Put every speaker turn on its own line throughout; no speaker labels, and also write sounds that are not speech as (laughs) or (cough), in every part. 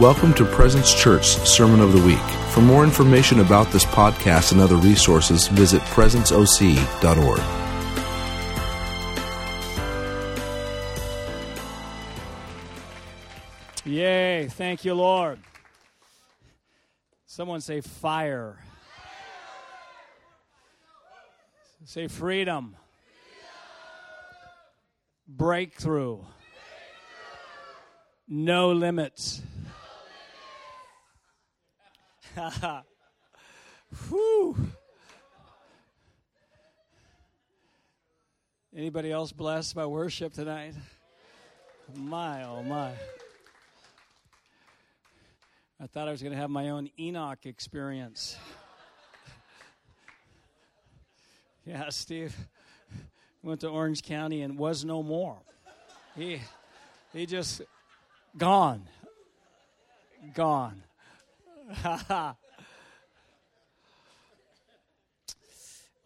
Welcome to Presence Church Sermon of the Week. For more information about this podcast and other resources, visit presenceoc.org.
Yay. Thank you, Lord. Someone say fire. Say freedom. Breakthrough. No limits. (laughs) Whew. Anybody else blessed by worship tonight? My, oh my. I thought I was going to have my own Enoch experience. (laughs) yeah, Steve went to Orange County and was no more. He, he just gone. Gone. (laughs) well,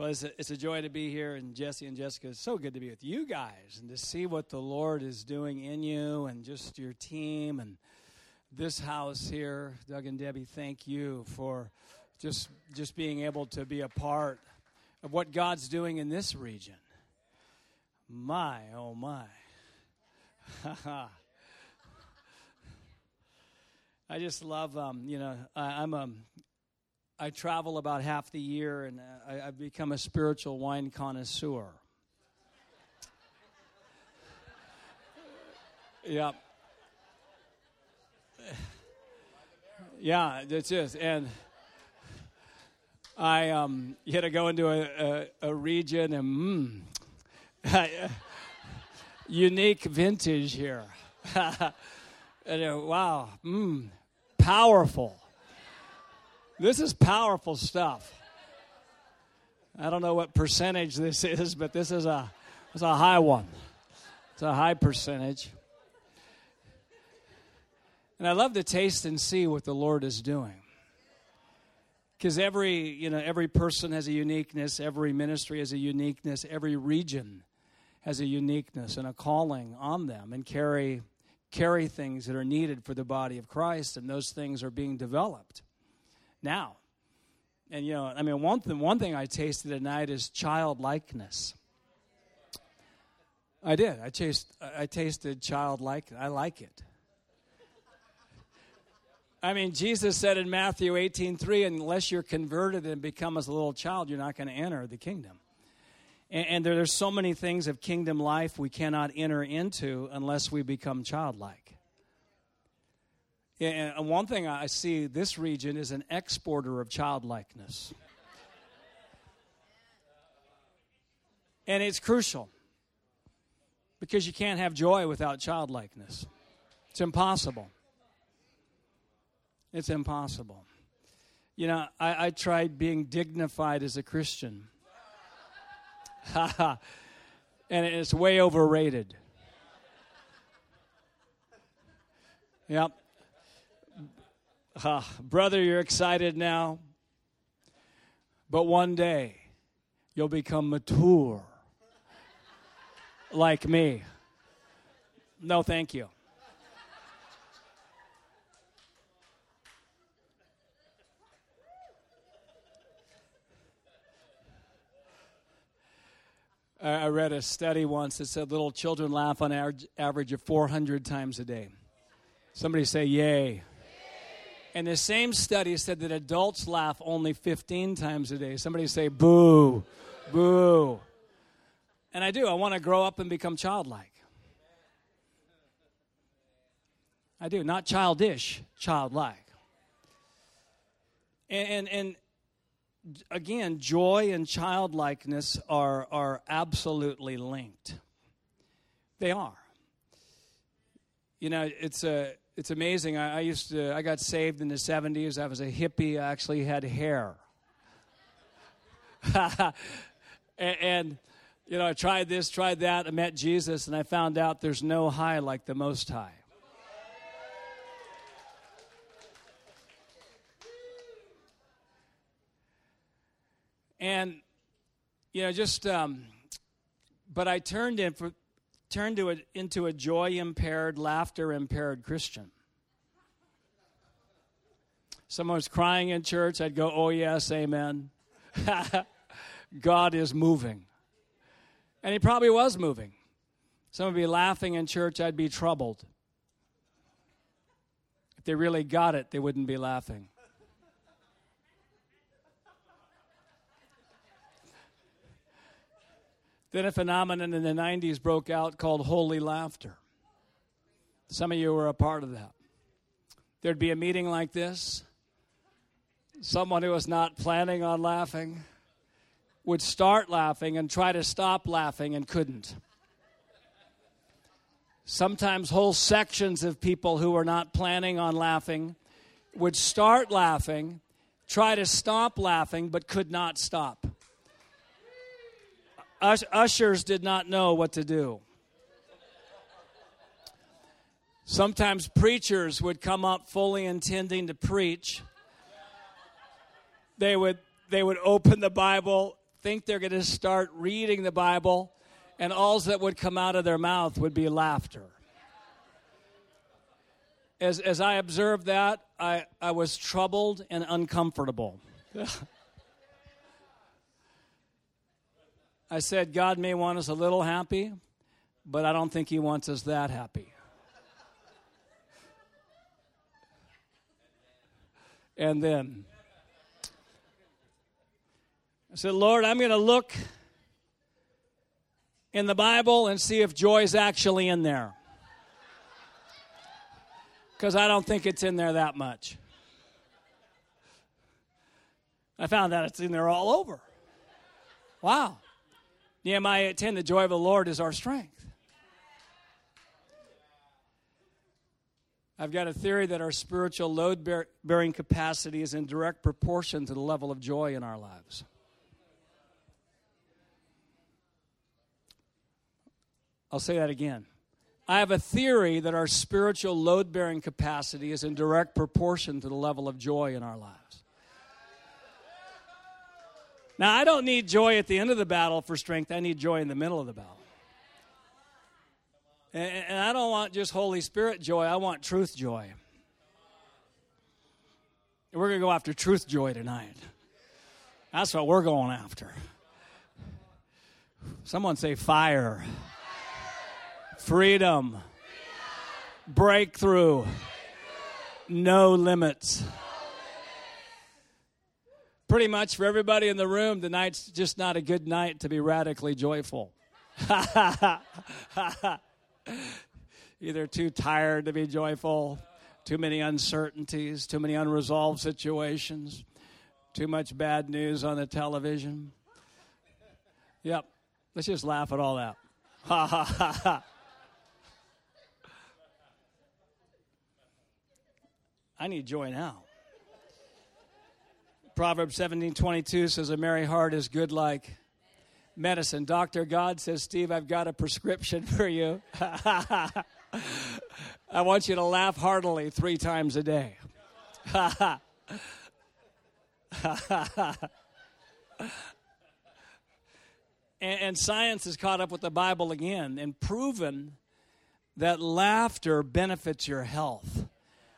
it's a, it's a joy to be here, and Jesse and Jessica, it's so good to be with you guys and to see what the Lord is doing in you and just your team and this house here. Doug and Debbie, thank you for just just being able to be a part of what God's doing in this region. My, oh my. (laughs) I just love, um, you know, I, am a, I travel about half the year, and uh, I, I've become a spiritual wine connoisseur. (laughs) yeah. (sighs) Yeah, that's it. And I um, you had to go into a, a, a region and mm, (laughs) unique vintage here. (laughs) and, uh, wow, mm, powerful. This is powerful stuff. I don't know what percentage this is, but this is a it's a high one. It's a high percentage. And I love to taste and see what the Lord is doing. Because every, you know, every person has a uniqueness, every ministry has a uniqueness, every region has a uniqueness and a calling on them and carry carry things that are needed for the body of Christ, and those things are being developed now. And you know, I mean, one thing, one thing I tasted tonight is childlikeness. I did. I taste. I tasted childlike. I like it. I mean, Jesus said in Matthew 18, 3, unless you're converted and become as a little child, you're not going to enter the kingdom. And, and there, there's so many things of kingdom life we cannot enter into unless we become childlike. And uh, one thing I see this region is an exporter of childlikeness. And it's crucial because you can't have joy without childlikeness. It's impossible. It's impossible. You know, I, I tried being dignified as a Christian. (laughs) and it's way overrated. Yep. Uh, brother, you're excited now, but one day you'll become mature like me. No, thank you. I read a study once that said little children laugh on average of 400 times a day. Somebody say, Yay. And the same study said that adults laugh only 15 times a day. Somebody say, Boo, boo. And I do. I want to grow up and become childlike. I do. Not childish, childlike. And, and, and again, joy and childlikeness are, are absolutely linked. They are. You know, it's a it's amazing. I, I, used to I got saved in the 70s. I was a hippie. I actually had hair. (laughs) and, and, you know, I tried this, tried that. I met Jesus, and I found out there's no high like the Most High. And, you know, just, um, but I turned in for, turned to a, into a joy impaired, laughter impaired Christian. Someone was crying in church, I'd go, Oh, yes, amen. (laughs) God is moving. And he probably was moving. Someone would be laughing in church, I'd be troubled. If they really got it, they wouldn't be laughing. Then a phenomenon in the 90s broke out called holy laughter. Some of you were a part of that. There'd be a meeting like this. Someone who was not planning on laughing would start laughing and try to stop laughing and couldn't. Sometimes whole sections of people who were not planning on laughing would start laughing, try to stop laughing, but could not stop. Ush- ushers did not know what to do. Sometimes preachers would come up fully intending to preach. They would, they would open the Bible, think they're going to start reading the Bible, and all that would come out of their mouth would be laughter. As, as I observed that, I, I was troubled and uncomfortable. (laughs) I said, God may want us a little happy, but I don't think He wants us that happy. And then I said, Lord, I'm going to look in the Bible and see if joy is actually in there. Because I don't think it's in there that much. I found that it's in there all over. Wow. Nehemiah 10 the joy of the Lord is our strength. I've got a theory that our spiritual load bearing capacity is in direct proportion to the level of joy in our lives. I'll say that again. I have a theory that our spiritual load bearing capacity is in direct proportion to the level of joy in our lives. Now, I don't need joy at the end of the battle for strength, I need joy in the middle of the battle. And, I don't want just Holy Spirit joy, I want truth joy. We're going to go after truth joy tonight. That's what we're going after. Someone say fire, freedom, breakthrough, no limits. Pretty much for everybody in the room, tonight's just not a good night to be radically joyful. (laughs) Either too tired to be joyful, too many uncertainties, too many unresolved situations, too much bad news on the television. Yep, let's just laugh at all that. Ha ha ha ha. I need joy now. Proverbs 17 22 says, A merry heart is good like medicine. Dr. God says, Steve, I've got a prescription for you. (laughs) I want you to laugh heartily three times a day. (laughs) and science has caught up with the Bible again and proven that laughter benefits your health.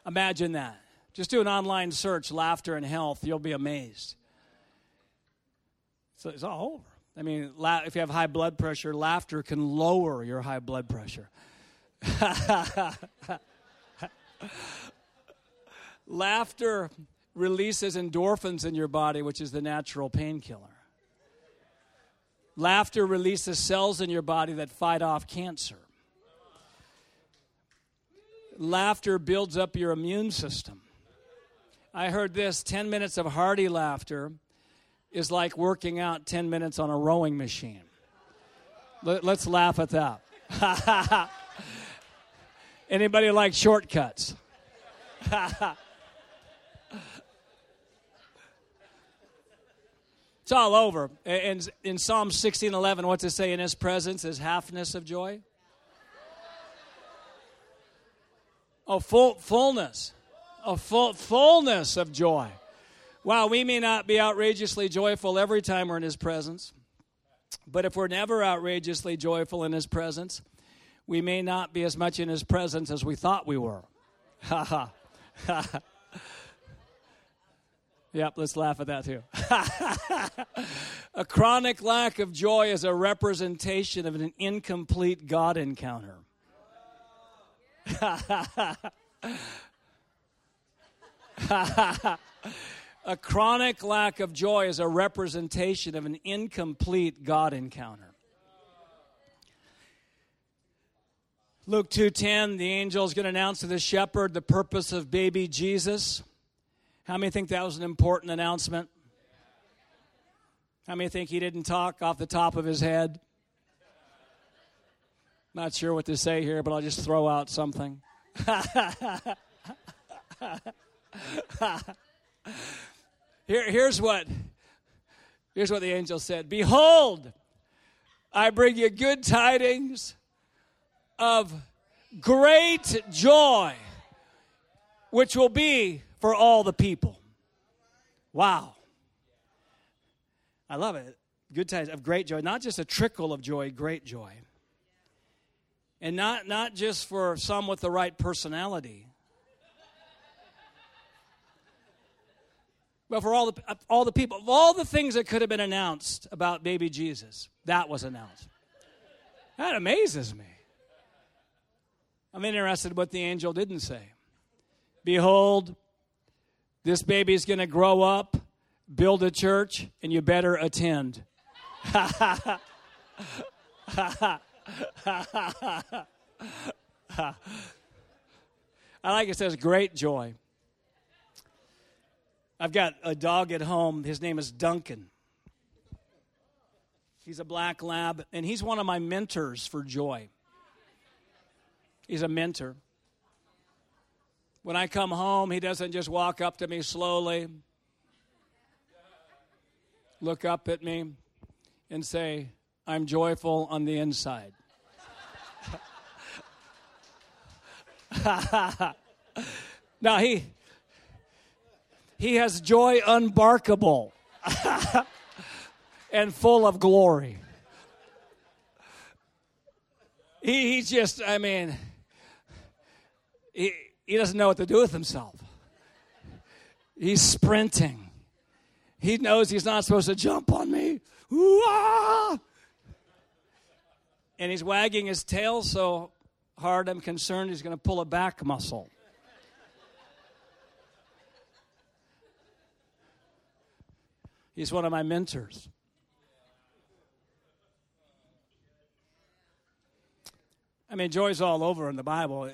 Imagine that. Just do an online search, laughter and health. You'll be amazed. So it's all over. I mean, if you have high blood pressure, laughter can lower your high blood pressure. (laughs) laughter releases endorphins in your body, which is the natural painkiller. Laughter releases cells in your body that fight off cancer. Laughter builds up your immune system. I heard this 10 minutes of hearty laughter is like working out 10 minutes on a rowing machine. Let, us laugh at that. (laughs) Anybody like shortcuts? (laughs) it's all over. And in Psalm 16:11, what's it say? In His presence is halfness of joy. Oh, full fullness, a full fullness of joy. Wow, we may not be outrageously joyful every time we're in His presence, but if we're never outrageously joyful in His presence, we may not be as much in His presence as we thought we were. Ha ha. (laughs) Yep, let's laugh at that too. (laughs) a chronic lack of joy is a representation of an incomplete God encounter. (laughs) (laughs) a chronic lack of joy is a representation of an incomplete God encounter. Luke 2:10 the angel is going to announce to the shepherd the purpose of baby Jesus. How many think that was an important announcement? How many think he didn't talk off the top of his head? Not sure what to say here, but I'll just throw out something. (laughs) (laughs) Here, here's what here's what the angel said Behold, I bring you good tidings of great joy, which will be for all the people. Wow. I love it. Good tidings of great joy, not just a trickle of joy, great joy. And not, not just for some with the right personality, but for all the, uh, all the people. Of all the things that could have been announced about baby Jesus, that was announced. That amazes me. I'm interested in what the angel didn't say. Behold, this baby is going to grow up, build a church, and you better attend. (laughs) I like it says great joy. I've got a dog at home. His name is Duncan. He's a black lab, and he's one of my mentors for joy. He's a mentor. When I come home, he doesn't just walk up to me slowly, look up at me, and say, I'm joyful on the inside. (laughs) now, he, he has joy unbarkable (laughs) and full of glory. He, he's just, I mean, he, he doesn't know what to do with himself. He's sprinting. He knows he's not supposed to jump on me. Ooh-ah! And he's wagging his tail so hard, I'm concerned he's going to pull a back muscle. He's one of my mentors. I mean, joy's all over in the Bible.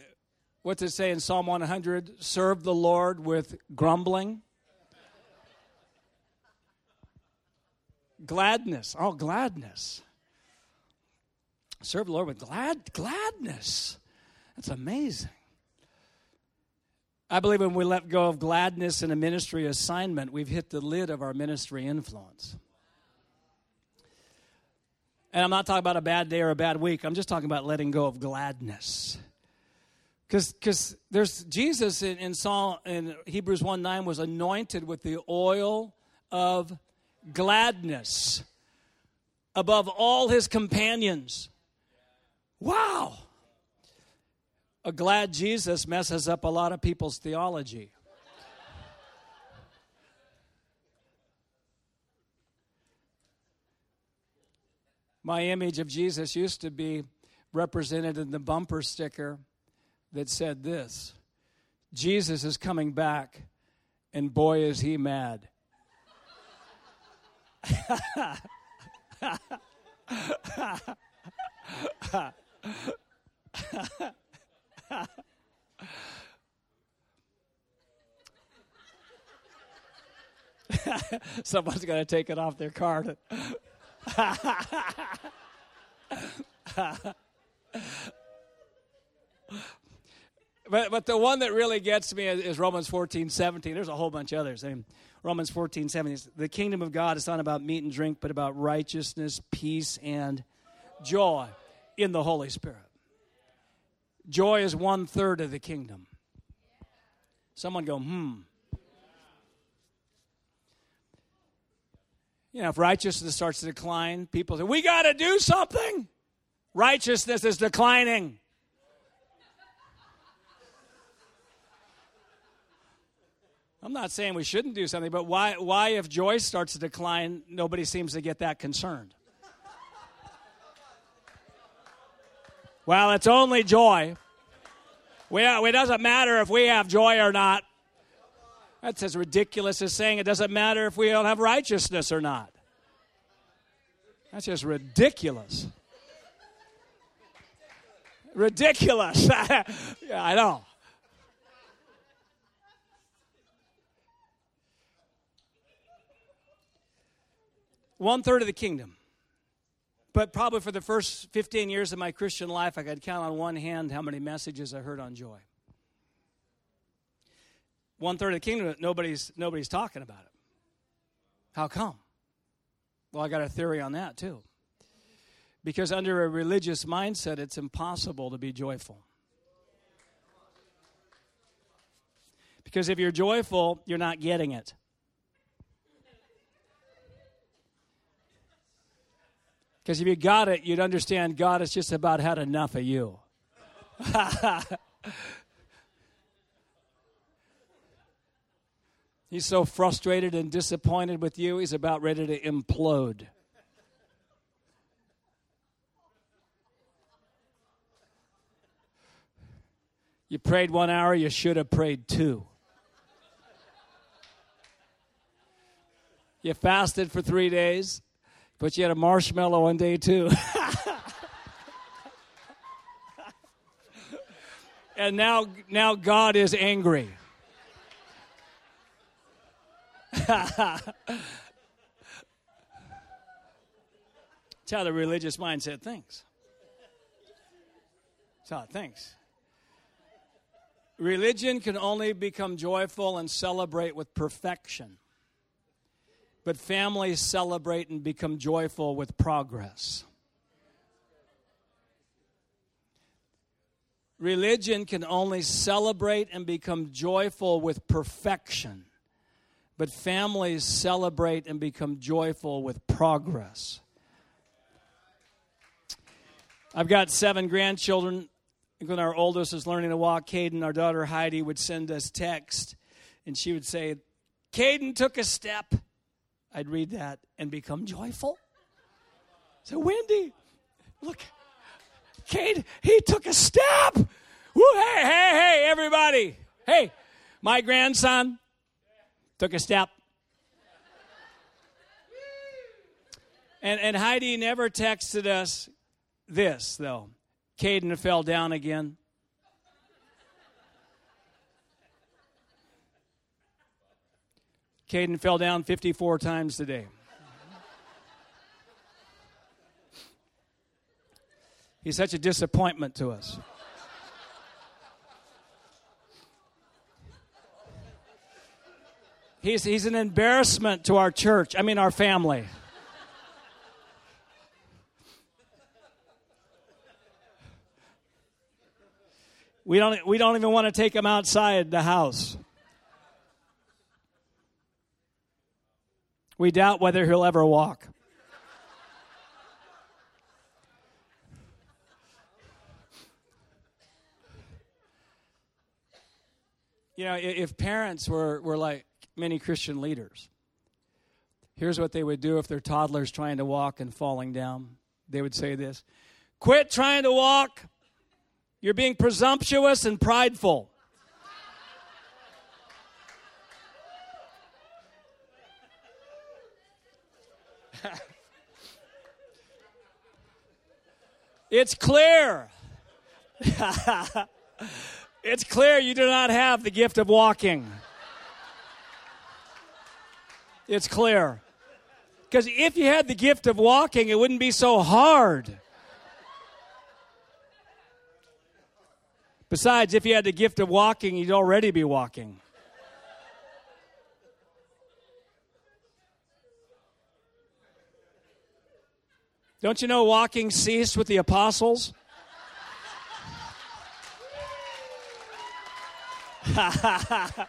What's it say in Psalm 100? Serve the Lord with grumbling. Gladness. Oh, gladness. Serve the Lord with glad gladness. That's amazing. I believe when we let go of gladness in a ministry assignment, we've hit the lid of our ministry influence. And I'm not talking about a bad day or a bad week. I'm just talking about letting go of gladness. Because there's Jesus in, in, Psalm, in Hebrews 1 9 was anointed with the oil of gladness above all his companions. Wow a glad Jesus messes up a lot of people's theology. My image of Jesus used to be represented in the bumper sticker that said this Jesus is coming back, and boy, is he mad. (laughs) (laughs) Someone's going to take it off their card. (laughs) but, but the one that really gets me is, is, Romans 14, 17. There's a whole bunch of others. I mean, Romans 14, 17. The kingdom of God is not about meat and drink, but about righteousness, peace, and joy in the Holy Spirit. Joy is one third of the kingdom. Someone go, hmm. You know, if righteousness starts to decline, people say, we got to do something. Righteousness is declining. I'm not saying we shouldn't do something, but why, why if joy starts to decline, nobody seems to get that concerned? Well, it's only joy. We, uh, it doesn't matter if we have joy or not. That's as ridiculous as saying it doesn't matter if we don't have righteousness or not. That's just ridiculous. Ridiculous. (laughs) yeah, I know. One third of the kingdom. But probably for the first 15 years of my Christian life, I could count on one hand how many messages I heard on joy. One third of the kingdom, nobody's, nobody's talking about it. How come? Well, I got a theory on that too. Because under a religious mindset, it's impossible to be joyful. Because if you're joyful, you're not getting it. Because if you got it, you'd understand God has just about had enough of you. (laughs) He's so frustrated and disappointed with you, he's about ready to implode. You prayed one hour, you should have prayed two. You fasted for three days, but you had a marshmallow one day too. (laughs) and now, now God is angry. (laughs) That's how the religious mindset thinks. That's how it thinks. Religion can only become joyful and celebrate with perfection. But families celebrate and become joyful with progress. Religion can only celebrate and become joyful with perfection. But families celebrate and become joyful with progress. I've got seven grandchildren when our oldest is learning to walk, Caden, our daughter Heidi, would send us text, and she would say, Caden took a step. I'd read that and become joyful. So, Wendy, look, Caden, he took a step. Woo, hey, hey, hey, everybody. Hey, my grandson took a step. And, and Heidi never texted us this, though. Caden fell down again. Caden fell down 54 times today. He's such a disappointment to us. He's, he's an embarrassment to our church, I mean, our family. We don't, we don't even want to take him outside the house. We doubt whether he'll ever walk. You know, if parents were, were like many Christian leaders, here's what they would do if their toddler's trying to walk and falling down. They would say this Quit trying to walk, you're being presumptuous and prideful. It's clear. (laughs) it's clear you do not have the gift of walking. It's clear. Because if you had the gift of walking, it wouldn't be so hard. Besides, if you had the gift of walking, you'd already be walking. Don't you know walking ceased with the apostles? (laughs) that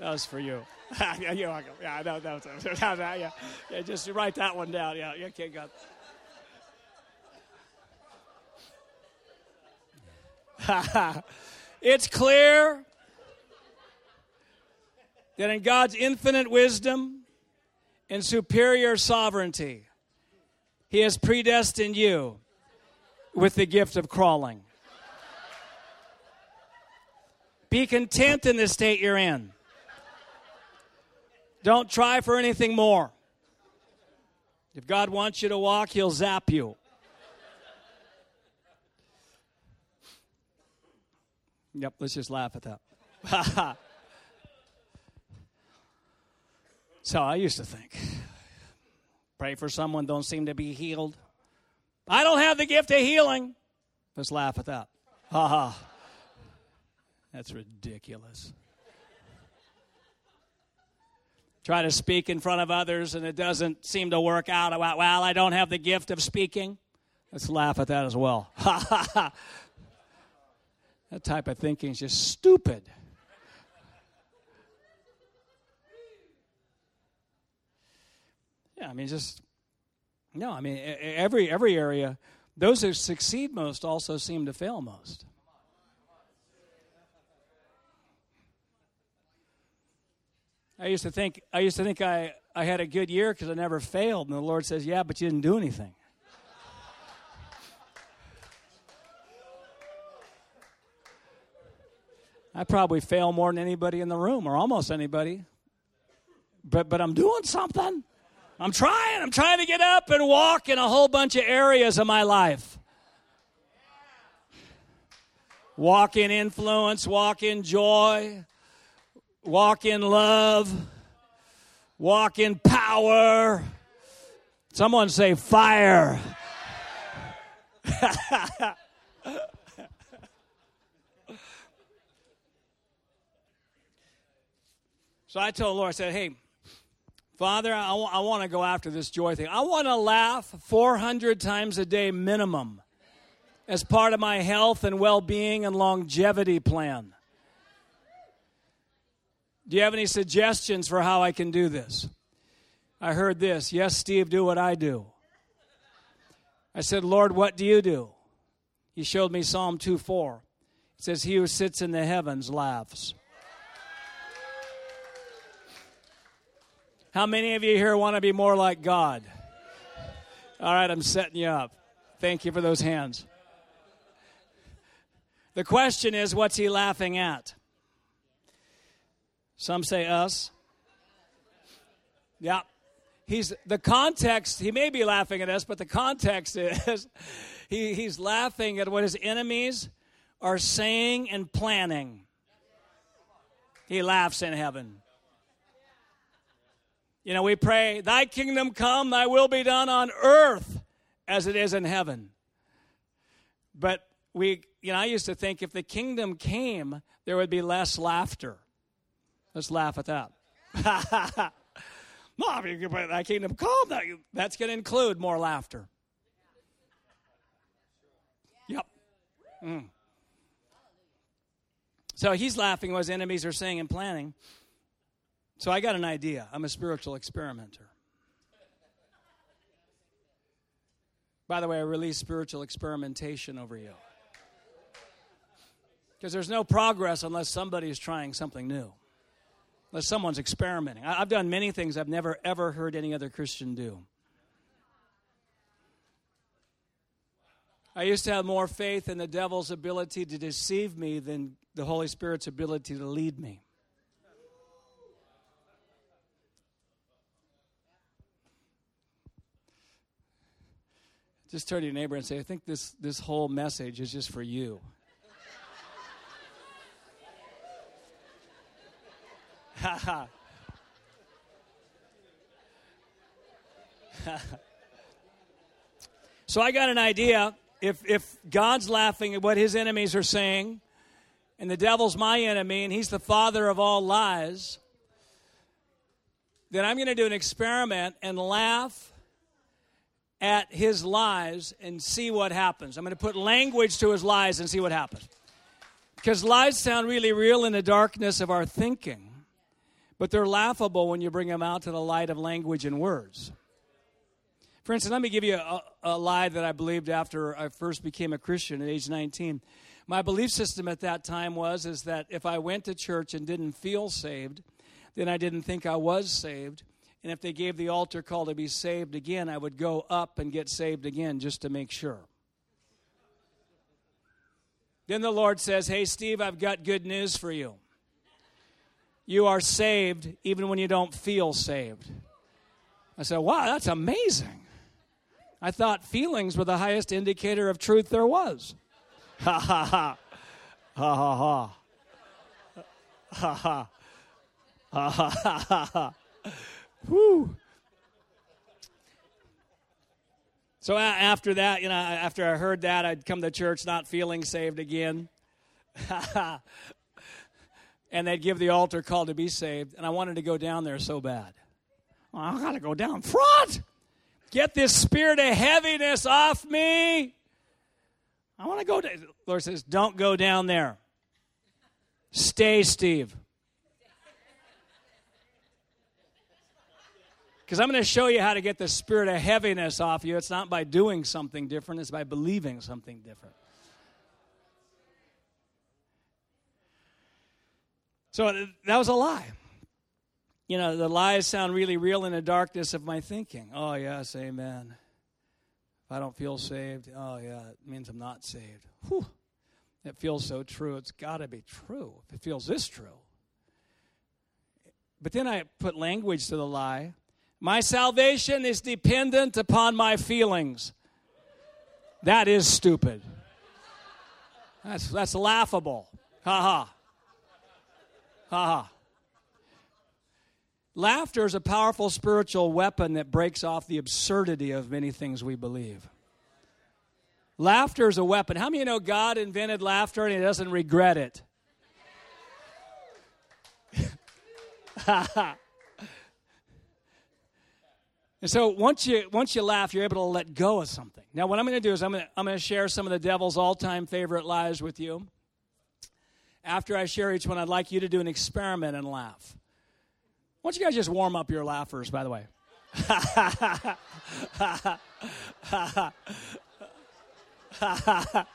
was for you. (laughs) yeah, you're welcome. Yeah, no, no, no, no, yeah, yeah, just write that one down. Yeah, you can't go. (laughs) it's clear. that in God's infinite wisdom and superior sovereignty, He has predestined you with the gift of crawling. Be content in the state you're in. Don't try for anything more. If God wants you to walk, He'll zap you. Yep, let's just laugh at that. (laughs) so I used to think pray for someone, don't seem to be healed. I don't have the gift of healing. Let's laugh at that. Ha ha. That's ridiculous. Try to speak in front of others and it doesn't seem to work out. Well, I don't have the gift of speaking. Let's laugh at that as well. Ha ha ha. That type of thinking is just stupid. Yeah, I mean, just no. I mean, every every area, those who succeed most also seem to fail most. I used to think I used to think I, I had a good year because I never failed, and the Lord says, "Yeah, but you didn't do anything." I probably fail more than anybody in the room, or almost anybody. But but I'm doing something. I'm trying. I'm trying to get up and walk in a whole bunch of areas of my life. Walk in influence, walk in joy, walk in love, walk in power. Someone say fire. (laughs) so I told the Lord, I said, hey, Father, I, w- I want to go after this joy thing. I want to laugh 400 times a day minimum as part of my health and well being and longevity plan. Do you have any suggestions for how I can do this? I heard this. Yes, Steve, do what I do. I said, Lord, what do you do? He showed me Psalm 2 4. It says, He who sits in the heavens laughs. How many of you here want to be more like God? All right, I'm setting you up. Thank you for those hands. The question is, what's he laughing at? Some say us. Yeah. He's the context, he may be laughing at us, but the context (laughs) is he, he's laughing at what his enemies are saying and planning. He laughs in heaven. You know, we pray, Thy kingdom come, Thy will be done on earth as it is in heaven. But we, you know, I used to think if the kingdom came, there would be less laughter. Let's laugh at that. (laughs) Mom, you can that kingdom come. That, that's going to include more laughter. Yep. Mm. So he's laughing what his enemies are saying and planning. So I got an idea. I'm a spiritual experimenter. By the way, I release spiritual experimentation over you. Because there's no progress unless somebody is trying something new unless someone's experimenting. I've done many things I've never, ever heard any other Christian do. I used to have more faith in the devil's ability to deceive me than the Holy Spirit's ability to lead me. Just turn to your neighbor and say, I think this, this whole message is just for you. (laughs) so I got an idea. If, if God's laughing at what his enemies are saying, and the devil's my enemy, and he's the father of all lies, then I'm going to do an experiment and laugh at his lies and see what happens. I'm going to put language to his lies and see what happens. Because lies sound really real in the darkness of our thinking but they're laughable when you bring them out to the light of language and words. For instance, let me give you a, a, lie that I believed after I first became a Christian at age 19. My belief system at that time was is that if I went to church and didn't feel saved, then I didn't think I was saved. And if they gave the altar call to be saved again, I would go up and get saved again just to make sure. Then the Lord says, Hey, Steve, I've got good news for you. You are saved even when you don't feel saved. I said, Wow, that's amazing. I thought feelings were the highest indicator of truth there was. (laughs) Ha ha ha. Ha ha ha. Ha ha. Ha ha ha ha. Whew. So after that, you know, after I heard that, I'd come to church not feeling saved again. (laughs) and they'd give the altar call to be saved, and I wanted to go down there so bad. Oh, I got to go down front. Get this spirit of heaviness off me. I want to go. To, Lord says, "Don't go down there. Stay, Steve." Because I'm going to show you how to get the spirit of heaviness off you. It's not by doing something different, it's by believing something different. So that was a lie. You know, the lies sound really real in the darkness of my thinking. Oh, yes, amen. If I don't feel saved, oh, yeah, it means I'm not saved. Whew. It feels so true. It's got to be true if it feels this true. But then I put language to the lie my salvation is dependent upon my feelings. That is stupid. That's, that's laughable. Ha ha. Ha ha. Laughter is a powerful spiritual weapon that breaks off the absurdity of many things we believe. Laughter is a weapon. How many you know God invented laughter and he doesn't regret it? (laughs) Ha ha. And so once you once you laugh, you're able to let go of something. Now, what I'm going to do is I'm going to, I'm going to share some of the devil's all-time favorite lies with you. After I share each one, I'd like you to do an experiment and laugh. Why don't you guys just warm up your laughers, by the way? (laughs)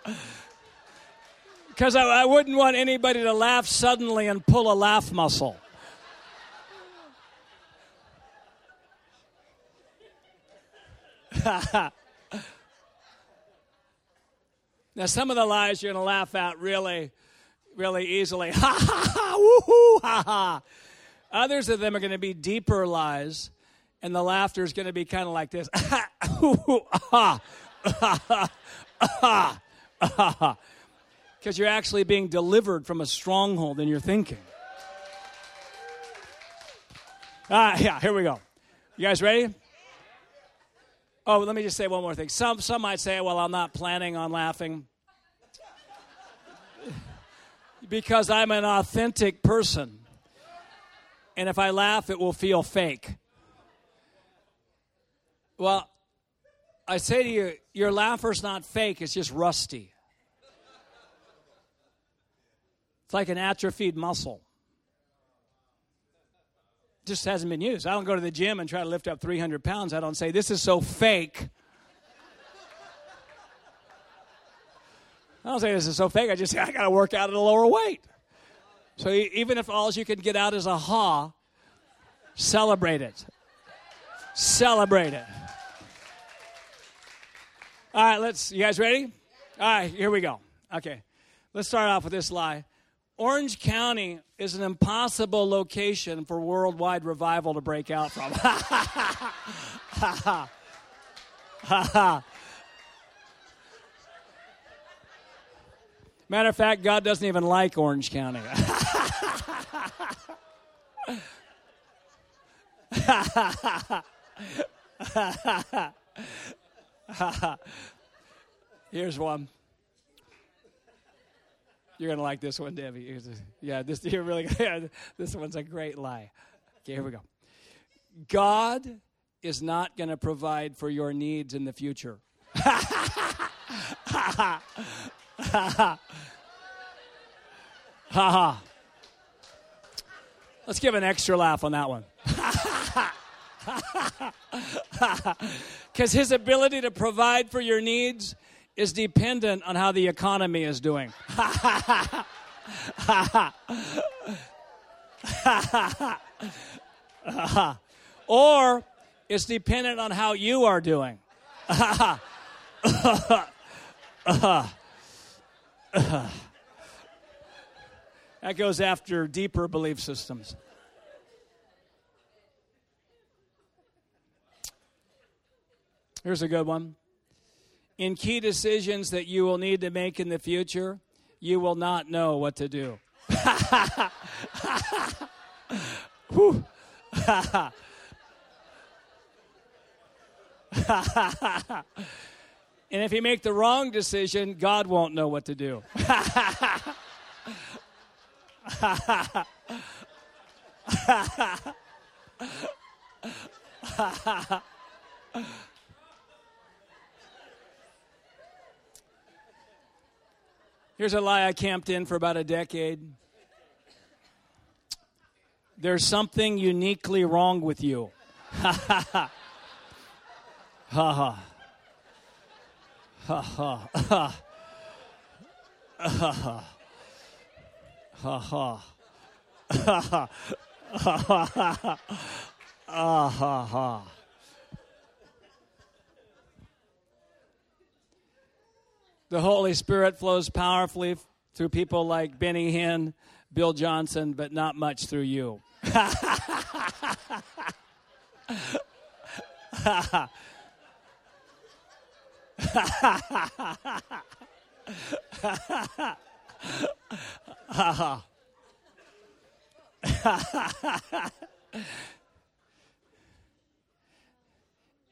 Because I, I wouldn't want anybody to laugh suddenly and pull a laugh muscle. (laughs) now, some of the lies you're going to laugh at really, really easily. (laughs) Ha ha ha, woohoo, ha ha. Others of them are going to be deeper lies, and the laughter is going to be kind of like this. (laughs) Because you're actually being delivered from a stronghold in your thinking. Ah, yeah, here we go. You guys ready? Oh, let me just say one more thing. Some, some might say, well, I'm not planning on laughing because I'm an authentic person. And if I laugh, it will feel fake. Well, I say to you, your laugher's not fake, it's just rusty. It's like an atrophied muscle just hasn't been used. I don't go to the gym and try to lift up 300 pounds. I don't say, this is so fake. I don't say this is so fake. I just say, I got to work out at a lower weight. So even if all you can get out is a ha, celebrate it. Celebrate it. All right, let's, you guys ready? All right, here we go. Okay, let's start off with this lie. Orange County is an impossible location for worldwide revival to break out from. (laughs) Matter of fact, God doesn't even like Orange County. (laughs) Here's one. You're gonna like this one, Debbie. Yeah, this (laughs) you're really. Yeah, (laughs) this one's a great lie. Okay, here we go. God is not going to provide for your needs in the future. (laughs) ha ha. Let's give an extra laugh on that one. Because his ability to provide for your needs is dependent on how the economy is doing. (laughs) or it's dependent on how you are doing. (laughs) that goes after deeper belief systems. Here's a good one. In key decisions that you will need to make in the future, you will not know what to do. (laughs) (laughs) and if you make the wrong decision, God won't know what to do. (laughs) Here's a lie I camped in for about a decade. There's something uniquely wrong with you. Ha ha ha. Ha ha. Ha ha. Ha ha. Ha ha. Ha ha. Ha ha. Ha ha. The Holy Spirit flows powerfully through people like Benny Hinn, Bill Johnson, but not much through you. (laughs)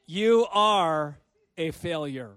you are a failure.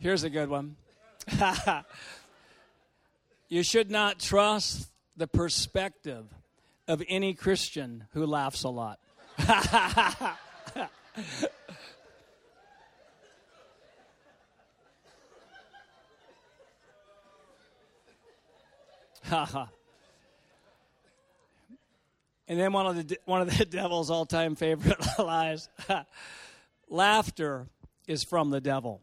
Here's a good one. (laughs) you should not trust the perspective of any Christian who laughs a lot. (laughs) and then one of the one of the (laughs) devil's all-time favorite lies: laughter is from the devil.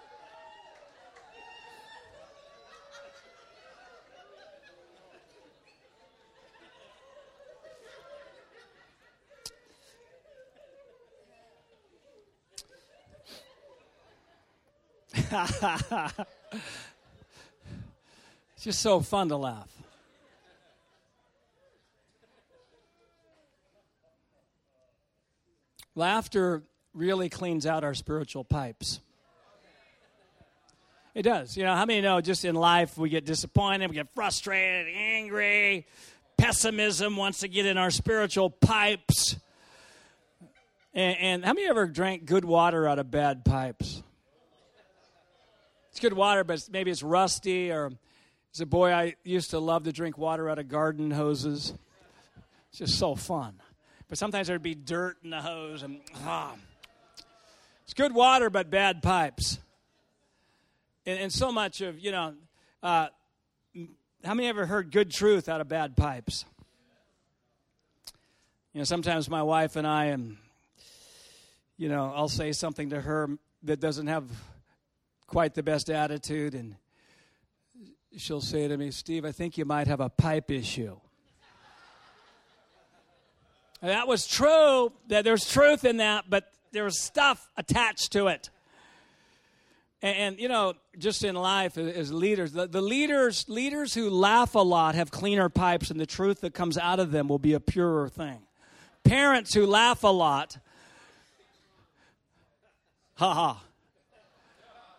(laughs) it's just so fun to laugh. Laughter really cleans out our spiritual pipes. It does. You know, how many know just in life we get disappointed, we get frustrated, angry, pessimism wants to get in our spiritual pipes. And, and how many ever drank good water out of bad pipes? It's good water, but maybe it's rusty. Or as a boy, I used to love to drink water out of garden hoses. It's just so fun. But sometimes there'd be dirt in the hose, and ah, it's good water, but bad pipes. And, and so much of you know, uh, how many ever heard good truth out of bad pipes? You know, sometimes my wife and I, and you know, I'll say something to her that doesn't have quite the best attitude, and she'll say to me, Steve, I think you might have a pipe issue. That was true. That there's truth in that, but there's stuff attached to it. And, and you know, just in life as leaders, the, the leaders leaders who laugh a lot have cleaner pipes, and the truth that comes out of them will be a purer thing. Parents who laugh a lot, ha ha,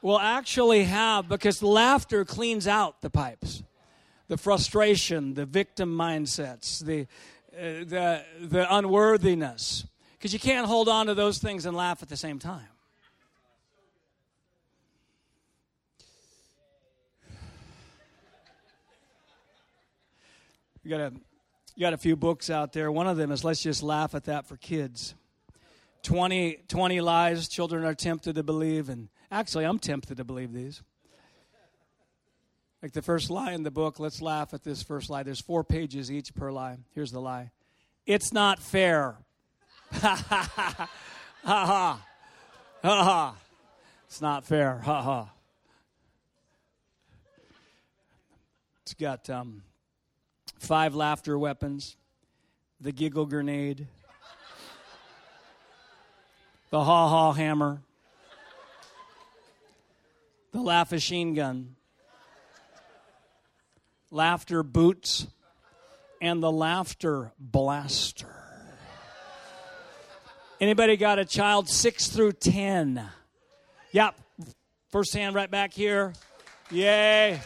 will actually have because laughter cleans out the pipes, the frustration, the victim mindsets, the uh, the the unworthiness, because you can't hold on to those things and laugh at the same time. You got a you got a few books out there. One of them is Let's Just Laugh at That for Kids. 20, 20 lies children are tempted to believe, and actually, I'm tempted to believe these. Like the first lie in the book, let's laugh at this first lie. There's four pages each per lie. Here's the lie It's not fair. Ha (laughs) ha ha. Ha ha. Ha. It's not fair. Ha ha. It's got um, five laughter weapons, the giggle grenade, the ha ha hammer, the laugh machine gun, laughter boots, and the laughter blaster. Anybody got a child six through ten? Yep. First hand right back here. Yay.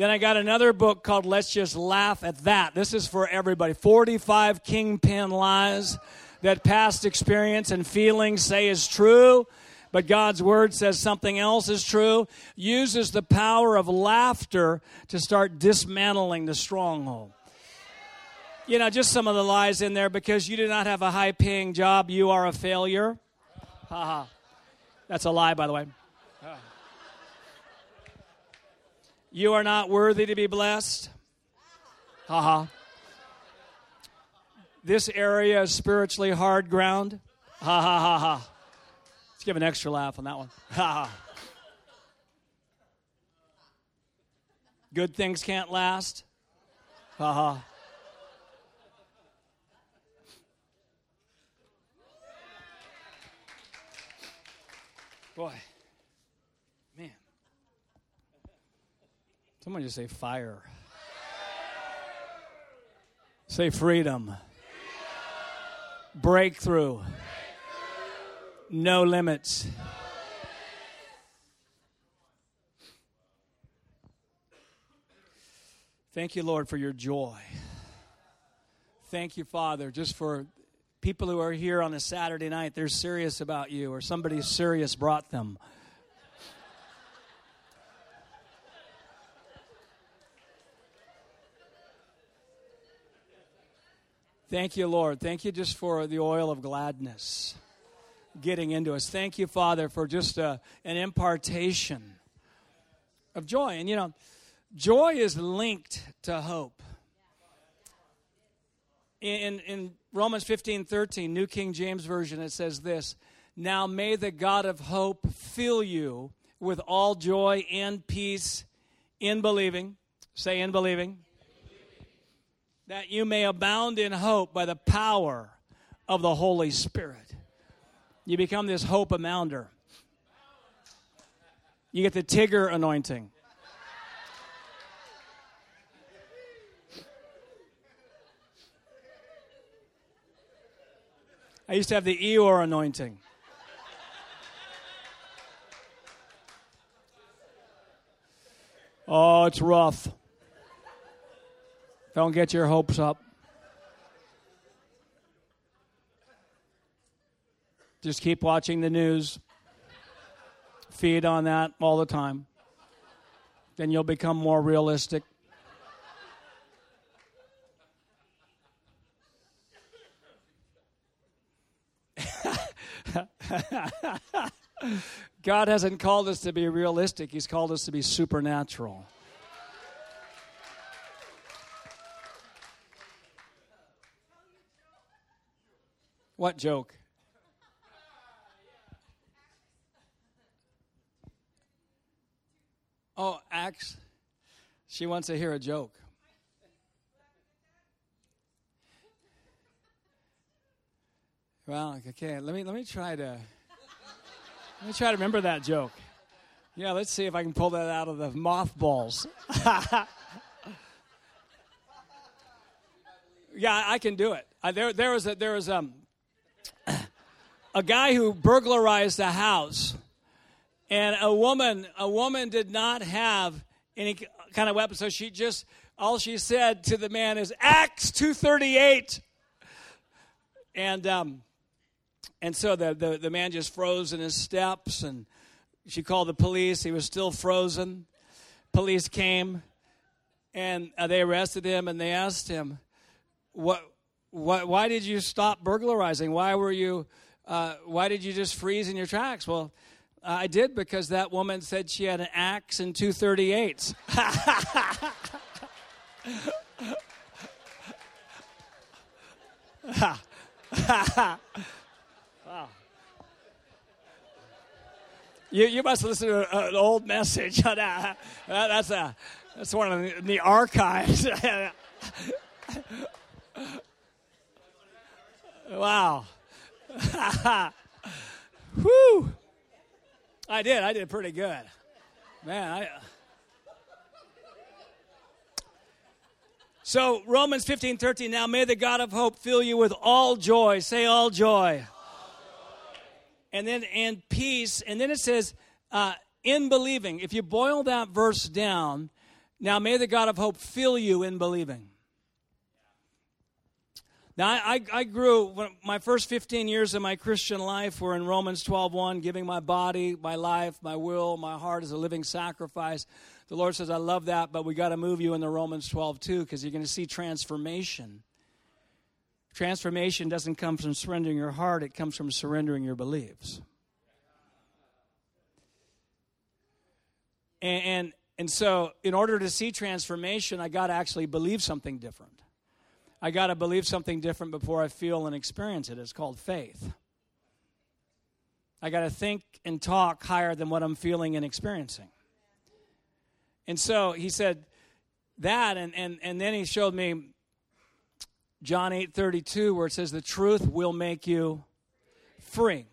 Then I got another book called Let's Just Laugh at That. This is for everybody 45 kingpin lies that past experience and feelings say is true, but God's word says something else is true. Uses the power of laughter to start dismantling the stronghold. You know, just some of the lies in there because you do not have a high paying job, you are a failure. Ha ha. That's a lie, by the way. You are not worthy to be blessed. Ha ha. This area is spiritually hard ground. Ha ha ha ha. Let's give an extra laugh on that one. Ha ha. Good things can't last. Ha ha. Boy. Someone just say fire. Say freedom. freedom. Breakthrough. Breakthrough. No limits. Thank you, Lord, for your joy. Thank you, Father, just for people who are here on a Saturday night. They're serious about you, or somebody serious brought them. Thank you, Lord. Thank you just for the oil of gladness getting into us. Thank you, Father, for just a, uh, an impartation of joy. And you know, joy is linked to hope. In, in Romans 15 13, New King James Version, it says this Now may the God of hope fill you with all joy and peace in believing. Say, in believing that you may abound in hope by the power of the Holy Spirit. You become this hope amounder. You get the Tigger anointing. I used to have the Eeyore anointing. Oh, it's rough. Don't get your hopes up. Just keep watching the news. Feed on that all the time. Then you'll become more realistic. (laughs) God hasn't called us to be realistic, He's called us to be supernatural. What joke? Oh, Acts. She wants to hear a joke. Well, okay, let me let me try to let me try to remember that joke. Yeah, let's see if I can pull that out of the mothballs. (laughs) yeah, I can do it. Uh, there, there was a, there was um, a guy who burglarized a house, and a woman a woman did not have any kind of weapon, so she just all she said to the man is Acts two thirty eight, and um, and so the, the the man just froze in his steps, and she called the police. He was still frozen. Police came, and uh, they arrested him, and they asked him, "What? What? Why did you stop burglarizing? Why were you?" uh, why did you just freeze in your tracks? Well, I did because that woman said she had an axe and two 38s. wow. (laughs) You, you must listen to an old message. (laughs) that's, a, that's one of the archives. (laughs) wow. (laughs) Whew. I did. I did pretty good. Man, I. So, Romans 15 13, now may the God of hope fill you with all joy. Say all joy. All joy. And then, and peace. And then it says, uh, in believing. If you boil that verse down, now may the God of hope fill you in believing. Now, I, I grew, my first 15 years of my Christian life were in Romans 12.1, giving my body, my life, my will, my heart as a living sacrifice. The Lord says, I love that, but we got to move you into Romans 12.2 because you're going to see transformation. Transformation doesn't come from surrendering your heart, it comes from surrendering your beliefs. And, and, and so, in order to see transformation, I got to actually believe something different. I got to believe something different before I feel and experience it. It's called faith. I got to think and talk higher than what I'm feeling and experiencing. And so he said that, and, and, and then he showed me John 8 32, where it says, The truth will make you free.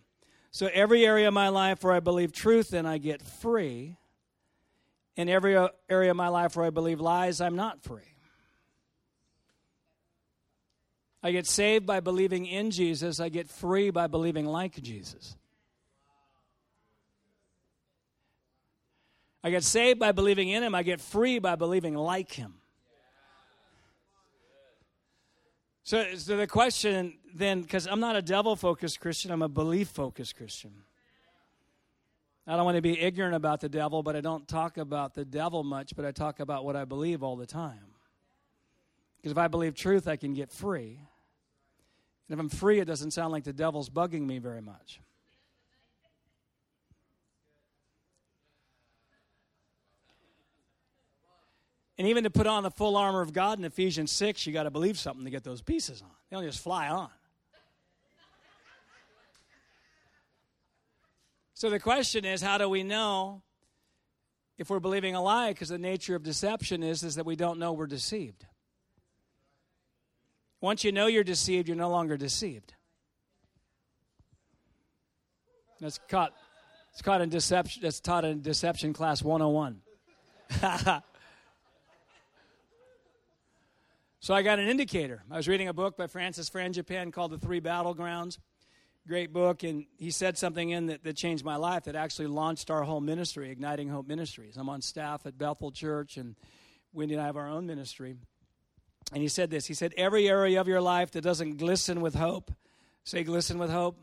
So every area of my life where I believe truth, then I get free. In every area of my life where I believe lies, I'm not free. I get saved by believing in Jesus. I get free by believing like Jesus. I get saved by believing in Him. I get free by believing like Him. So, so the question then, because I'm not a devil focused Christian, I'm a belief focused Christian. I don't want to be ignorant about the devil, but I don't talk about the devil much, but I talk about what I believe all the time. Because if I believe truth, I can get free. And if I'm free, it doesn't sound like the devil's bugging me very much. And even to put on the full armor of God in Ephesians 6, you got to believe something to get those pieces on. They don't just fly on. So the question is how do we know if we're believing a lie? Because the nature of deception is, is that we don't know we're deceived. Once you know you're deceived, you're no longer deceived. That's caught. It's caught in deception. That's taught in deception class 101. (laughs) so I got an indicator. I was reading a book by Francis Frangipane called The Three Battlegrounds. Great book, and he said something in that, that changed my life that actually launched our whole ministry, Igniting Hope Ministries. I'm on staff at Bethel Church, and Wendy and I have our own ministry. And he said this He said, Every area of your life that doesn't glisten with hope, say, glisten with hope.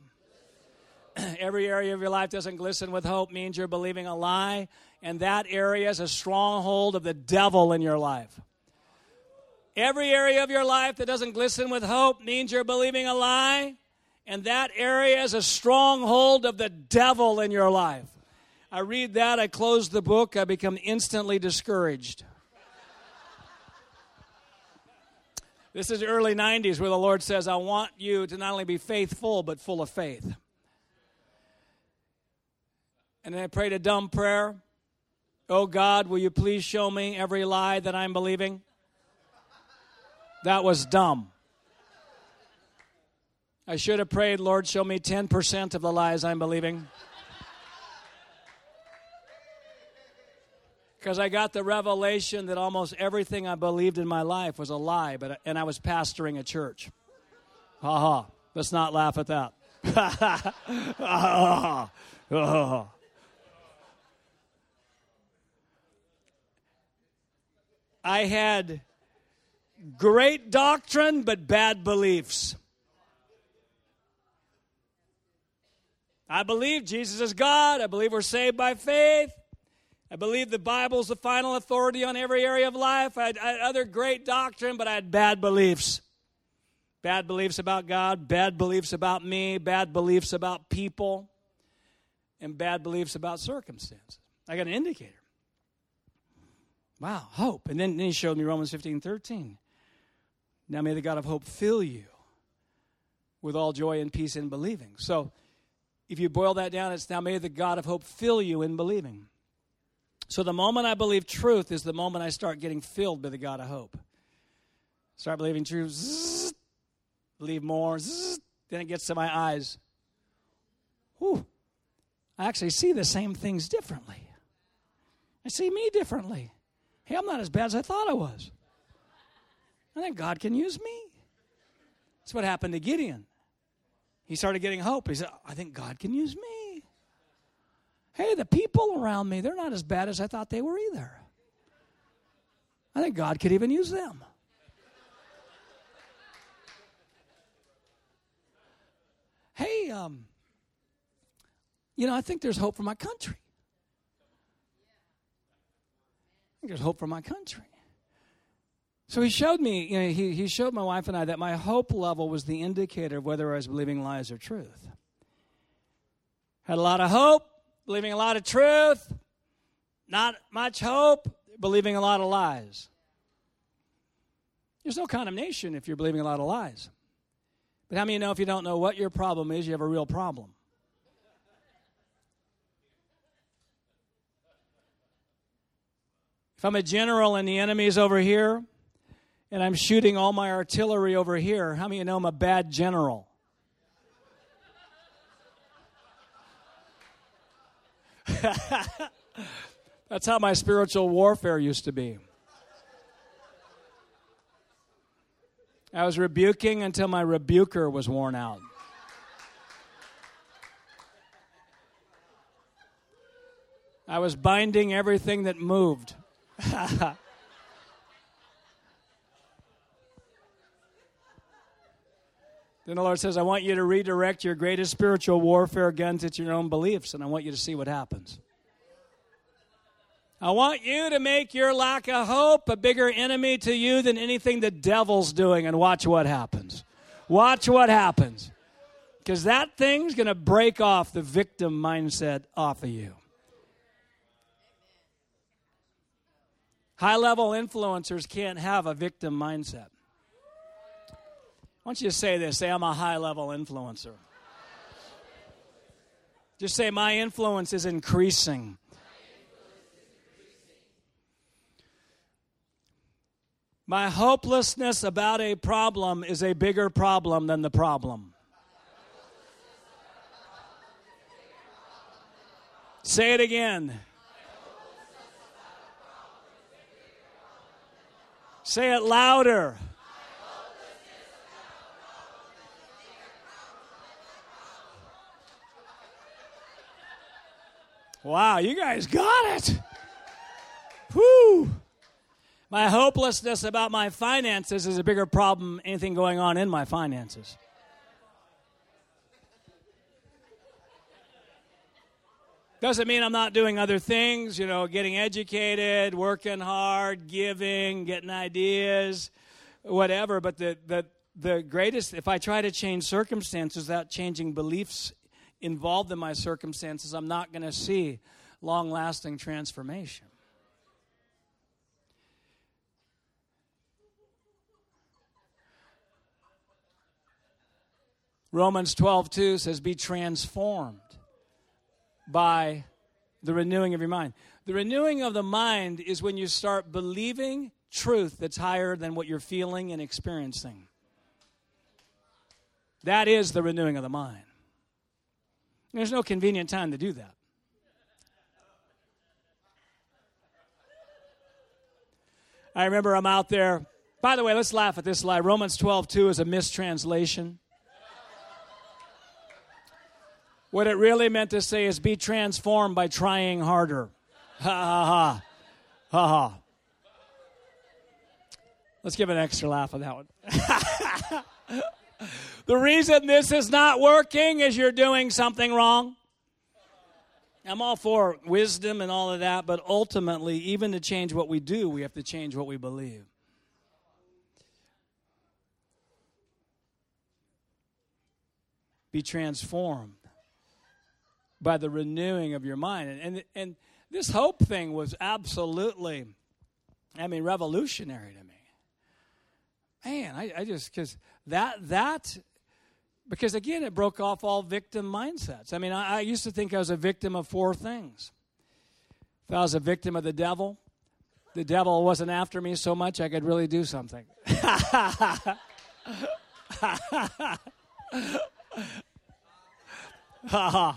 (clears throat) Every area of your life doesn't glisten with hope means you're believing a lie, and that area is a stronghold of the devil in your life. Every area of your life that doesn't glisten with hope means you're believing a lie, and that area is a stronghold of the devil in your life. I read that, I close the book, I become instantly discouraged. This is early 90s where the Lord says, I want you to not only be faithful, but full of faith. And then I prayed a dumb prayer. Oh God, will you please show me every lie that I'm believing? That was dumb. I should have prayed, Lord, show me 10% of the lies I'm believing. Because I got the revelation that almost everything I believed in my life was a lie, but and I was pastoring a church. Ha ha. Let's not laugh at that. (laughs) I had great doctrine, but bad beliefs. I believe Jesus is God. I believe we're saved by faith. I believe the Bible's the final authority on every area of life. I had, I had other great doctrine, but I had bad beliefs. Bad beliefs about God, bad beliefs about me, bad beliefs about people, and bad beliefs about circumstances. I got an indicator. Wow, hope. And then, then he showed me Romans 15 13. Now may the God of hope fill you with all joy and peace in believing. So if you boil that down, it's now may the God of hope fill you in believing. So the moment I believe truth is the moment I start getting filled by the God of hope. Start believing truth, zzz, believe more, zzz, then it gets to my eyes. Whew. I actually see the same things differently. I see me differently. Hey, I'm not as bad as I thought I was. I think God can use me. That's what happened to Gideon. He started getting hope. He said, I think God can use me. Hey, the people around me, they're not as bad as I thought they were either. I think God could even use them. Hey, um, you know, I think there's hope for my country. I think there's hope for my country. So he showed me, you know, he, he showed my wife and I that my hope level was the indicator of whether I was believing lies or truth. Had a lot of hope, believing a lot of truth, not much hope, believing a lot of lies. There's no condemnation if you're believing a lot of lies. But how many know if you don't know what your problem is, you have a real problem? If I'm a general and the enemy's over here, and I'm shooting all my artillery over here, how many know I'm a bad general? (laughs) That's how my spiritual warfare used to be. I was rebuking until my rebuker was worn out. I was binding everything that moved. (laughs) Then the Lord says, I want you to redirect your greatest spiritual warfare guns at your own beliefs, and I want you to see what happens. I want you to make your lack of hope a bigger enemy to you than anything the devil's doing, and watch what happens. Watch what happens. Because that thing's going to break off the victim mindset off of you. High level influencers can't have a victim mindset. Why don't you say this? Say, I'm a high level influencer. Just say, my influence is increasing. My hopelessness about a problem is a bigger problem than the problem. Say it again. Say it louder. Wow, you guys got it. Whoo. My hopelessness about my finances is a bigger problem than anything going on in my finances. Doesn't mean I'm not doing other things, you know, getting educated, working hard, giving, getting ideas, whatever. But the, the, the greatest, if I try to change circumstances without changing beliefs involved in my circumstances, I'm not going to see long lasting transformation. Romans 12, 2 says, Be transformed by the renewing of your mind. The renewing of the mind is when you start believing truth that's higher than what you're feeling and experiencing. That is the renewing of the mind. There's no convenient time to do that. I remember I'm out there. By the way, let's laugh at this lie. Romans 12, 2 is a mistranslation. What it really meant to say is be transformed by trying harder. Ha ha ha. Ha ha. Let's give an extra laugh on that one. (laughs) the reason this is not working is you're doing something wrong. I'm all for wisdom and all of that, but ultimately, even to change what we do, we have to change what we believe. Be transformed by the renewing of your mind. And, and, and this hope thing was absolutely, I mean, revolutionary to me. Man, I, I just, because that, that because again, it broke off all victim mindsets. I mean, I, I, used to think I was a victim of four things. If I was a victim of the devil, the devil wasn't after me so much I could really do something. (laughs) if I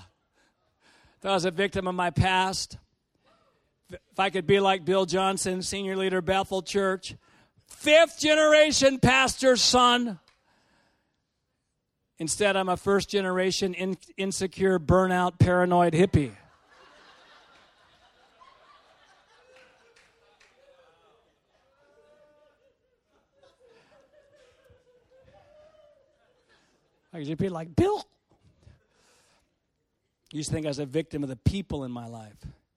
was a victim of my past, if I could be like Bill Johnson, senior leader, Bethel Church, fifth generation pastor's son Instead, I'm a first generation in, insecure, burnout, paranoid hippie. I could be like, Bill. You used to think I was a victim of the people in my life.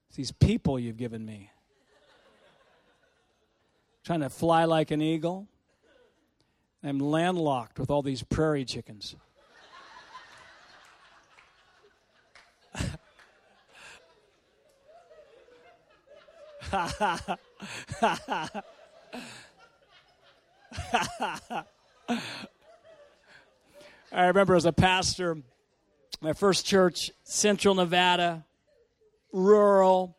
It's these people you've given me. Trying to fly like an eagle. I'm landlocked with all these prairie chickens. I remember as a pastor, my first church, Central Nevada, rural,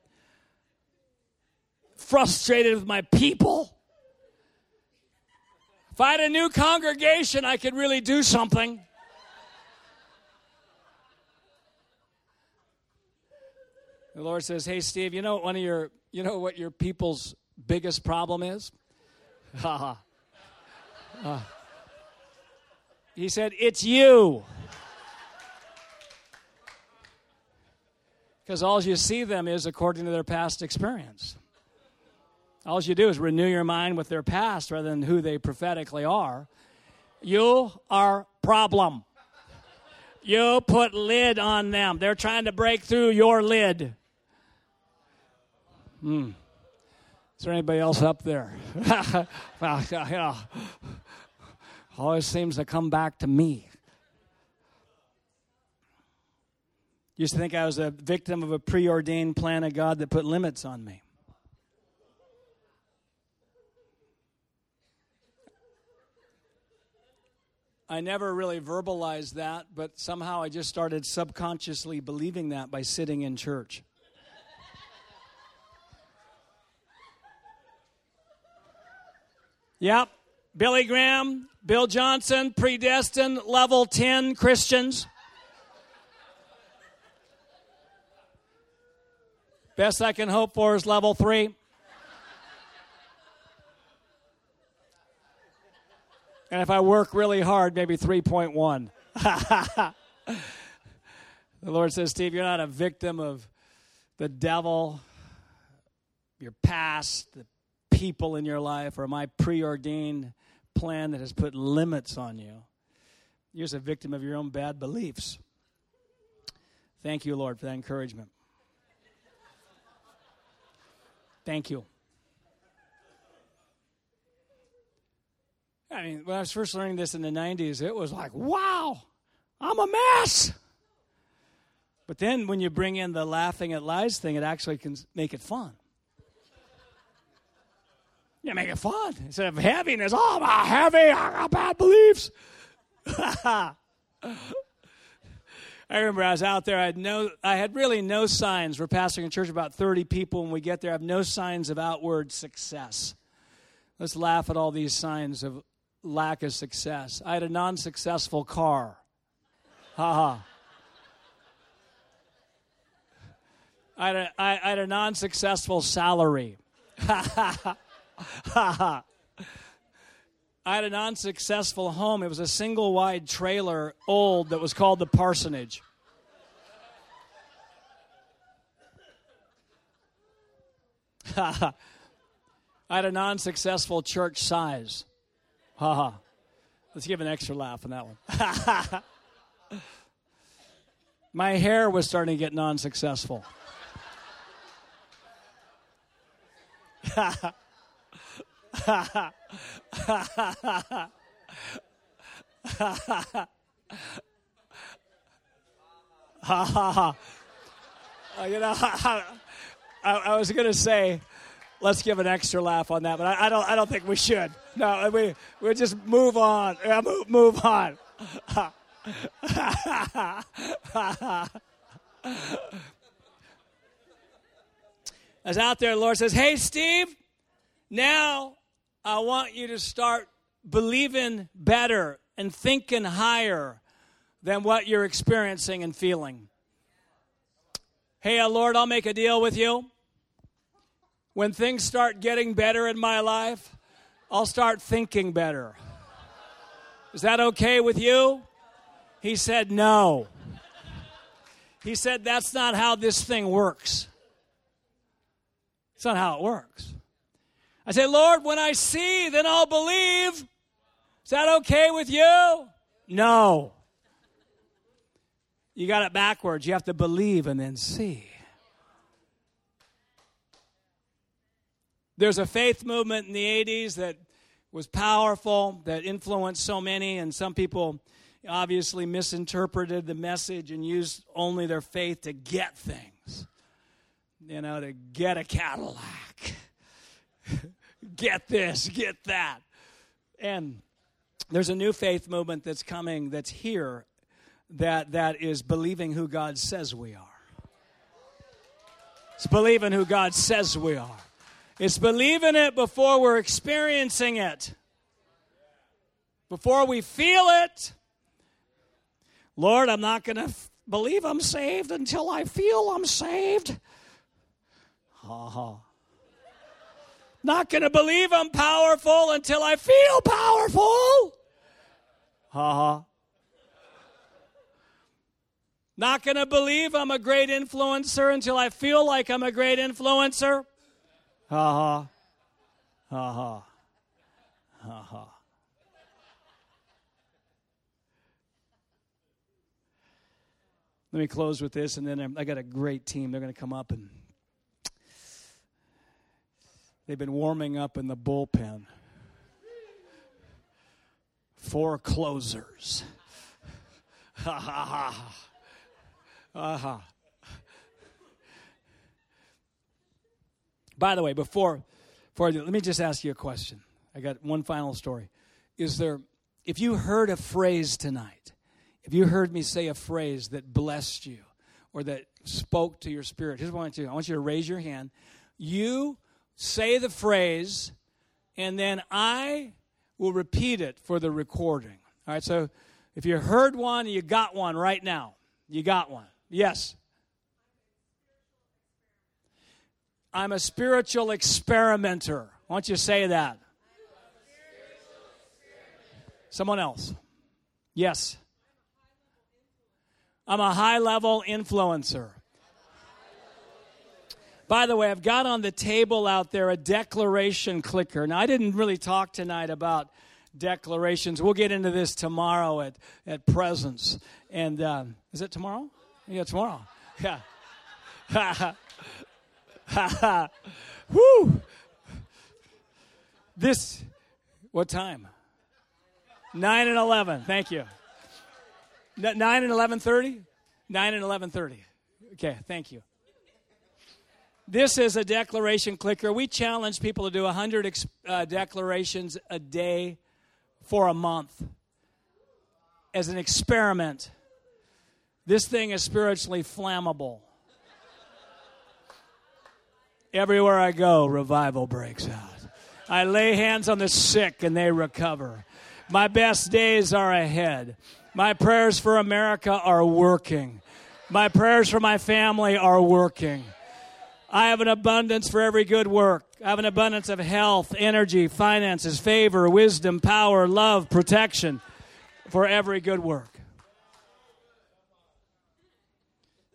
frustrated with my people. If I had a new congregation, I could really do something. The Lord says, Hey, Steve, you know one of your you know what your people's biggest problem is? (laughs) uh, he said, It's you. Because all you see them is according to their past experience. All you do is renew your mind with their past rather than who they prophetically are. You are problem. You put lid on them. They're trying to break through your lid. Hmm. Is there anybody else up there? (laughs) Always seems to come back to me. Used to think I was a victim of a preordained plan of God that put limits on me. I never really verbalized that, but somehow I just started subconsciously believing that by sitting in church. (laughs) Yep. Billy Graham, Bill Johnson, predestined, level 10 Christians. Best I can hope for is level 3. And if I work really hard, maybe 3.1. (laughs) the Lord says, Steve, you're not a victim of the devil, your past, the people in your life or my preordained plan that has put limits on you. You're just a victim of your own bad beliefs. Thank you, Lord, for that encouragement. Thank you. I mean, when I was first learning this in the 90s, it was like, wow, I'm a mess. But then when you bring in the laughing at lies thing, it actually can make it fun. You make it fun. Instead of heaviness, oh, I'm heavy, I got bad beliefs. (laughs) I remember I was out there. I had no, I had really no signs. We're pastoring a church about 30 people. When we get there, I have no signs of outward success. Let's laugh at all these signs of lack of success. I had a non-successful car. Ha ha. I had a, I, I had a non-successful salary. Ha ha ha. Ha. I had an unsuccessful home. It was a single wide trailer, old, that was called the parsonage. I had a non successful church size. Ha ha. Let's give an extra laugh on that one. (laughs) My hair was starting to get non successful. (laughs) ha ha. you know, (laughs) I, I was going to say, let's give an extra laugh on that, but I, I, don't. I don't think we should. No, we we just move on. Yeah, move, move on. (laughs) As out there, the Lord says, "Hey, Steve, now I want you to start believing better and thinking higher than what you're experiencing and feeling. Hey, uh, Lord, I'll make a deal with you. When things start getting better in my life, I'll start thinking better. Is that okay with you? He said, No. He said, That's not how this thing works. It's not how it works. I say, Lord, when I see, then I'll believe. Is that okay with you? No. You got it backwards. You have to believe and then see. There's a faith movement in the 80s that was powerful, that influenced so many, and some people obviously misinterpreted the message and used only their faith to get things. You know, to get a Cadillac (laughs) get this, get that. And there's a new faith movement that's coming that's here that that is believing who God says we are. It's believing who God says we are. It's believing it before we're experiencing it. Before we feel it. Lord, I'm not going to f- believe I'm saved until I feel I'm saved. Ha ha. Not going to believe I'm powerful until I feel powerful. Ha ha. Not going to believe I'm a great influencer until I feel like I'm a great influencer. Ha ha. Ha ha. Ha ha. Let me close with this, and then I got a great team. They're going to come up and They've been warming up in the bullpen. Four closers. Ha ha ha. Uh-huh. By the way, before, before do, let me just ask you a question. I got one final story. Is there, if you heard a phrase tonight, if you heard me say a phrase that blessed you or that spoke to your spirit, here's what I want you to do. I want you to raise your hand. You say the phrase, and then I will repeat it for the recording. All right, so if you heard one, you got one right now. You got one. Yes. I'm a spiritual experimenter. Why don't you say that? Someone else. Yes. I'm a high level influencer. By the way, I've got on the table out there a declaration clicker. Now, I didn't really talk tonight about declarations. We'll get into this tomorrow at, at Presence. And um, is it tomorrow? Yeah, tomorrow. (laughs) Yeah. (laughs) (laughs) Woo! This, what time? 9 and 11. Thank you. 9 and 11.30? 9 and 11.30. Okay, thank you. This is a declaration clicker. We challenge people to do 100 ex- uh, declarations a day for a month as an experiment. This thing is spiritually flammable. Everywhere I go, revival breaks out. I lay hands on the sick and they recover. My best days are ahead. My prayers for America are working. My prayers for my family are working. I have an abundance for every good work. I have an abundance of health, energy, finances, favor, wisdom, power, love, protection for every good work.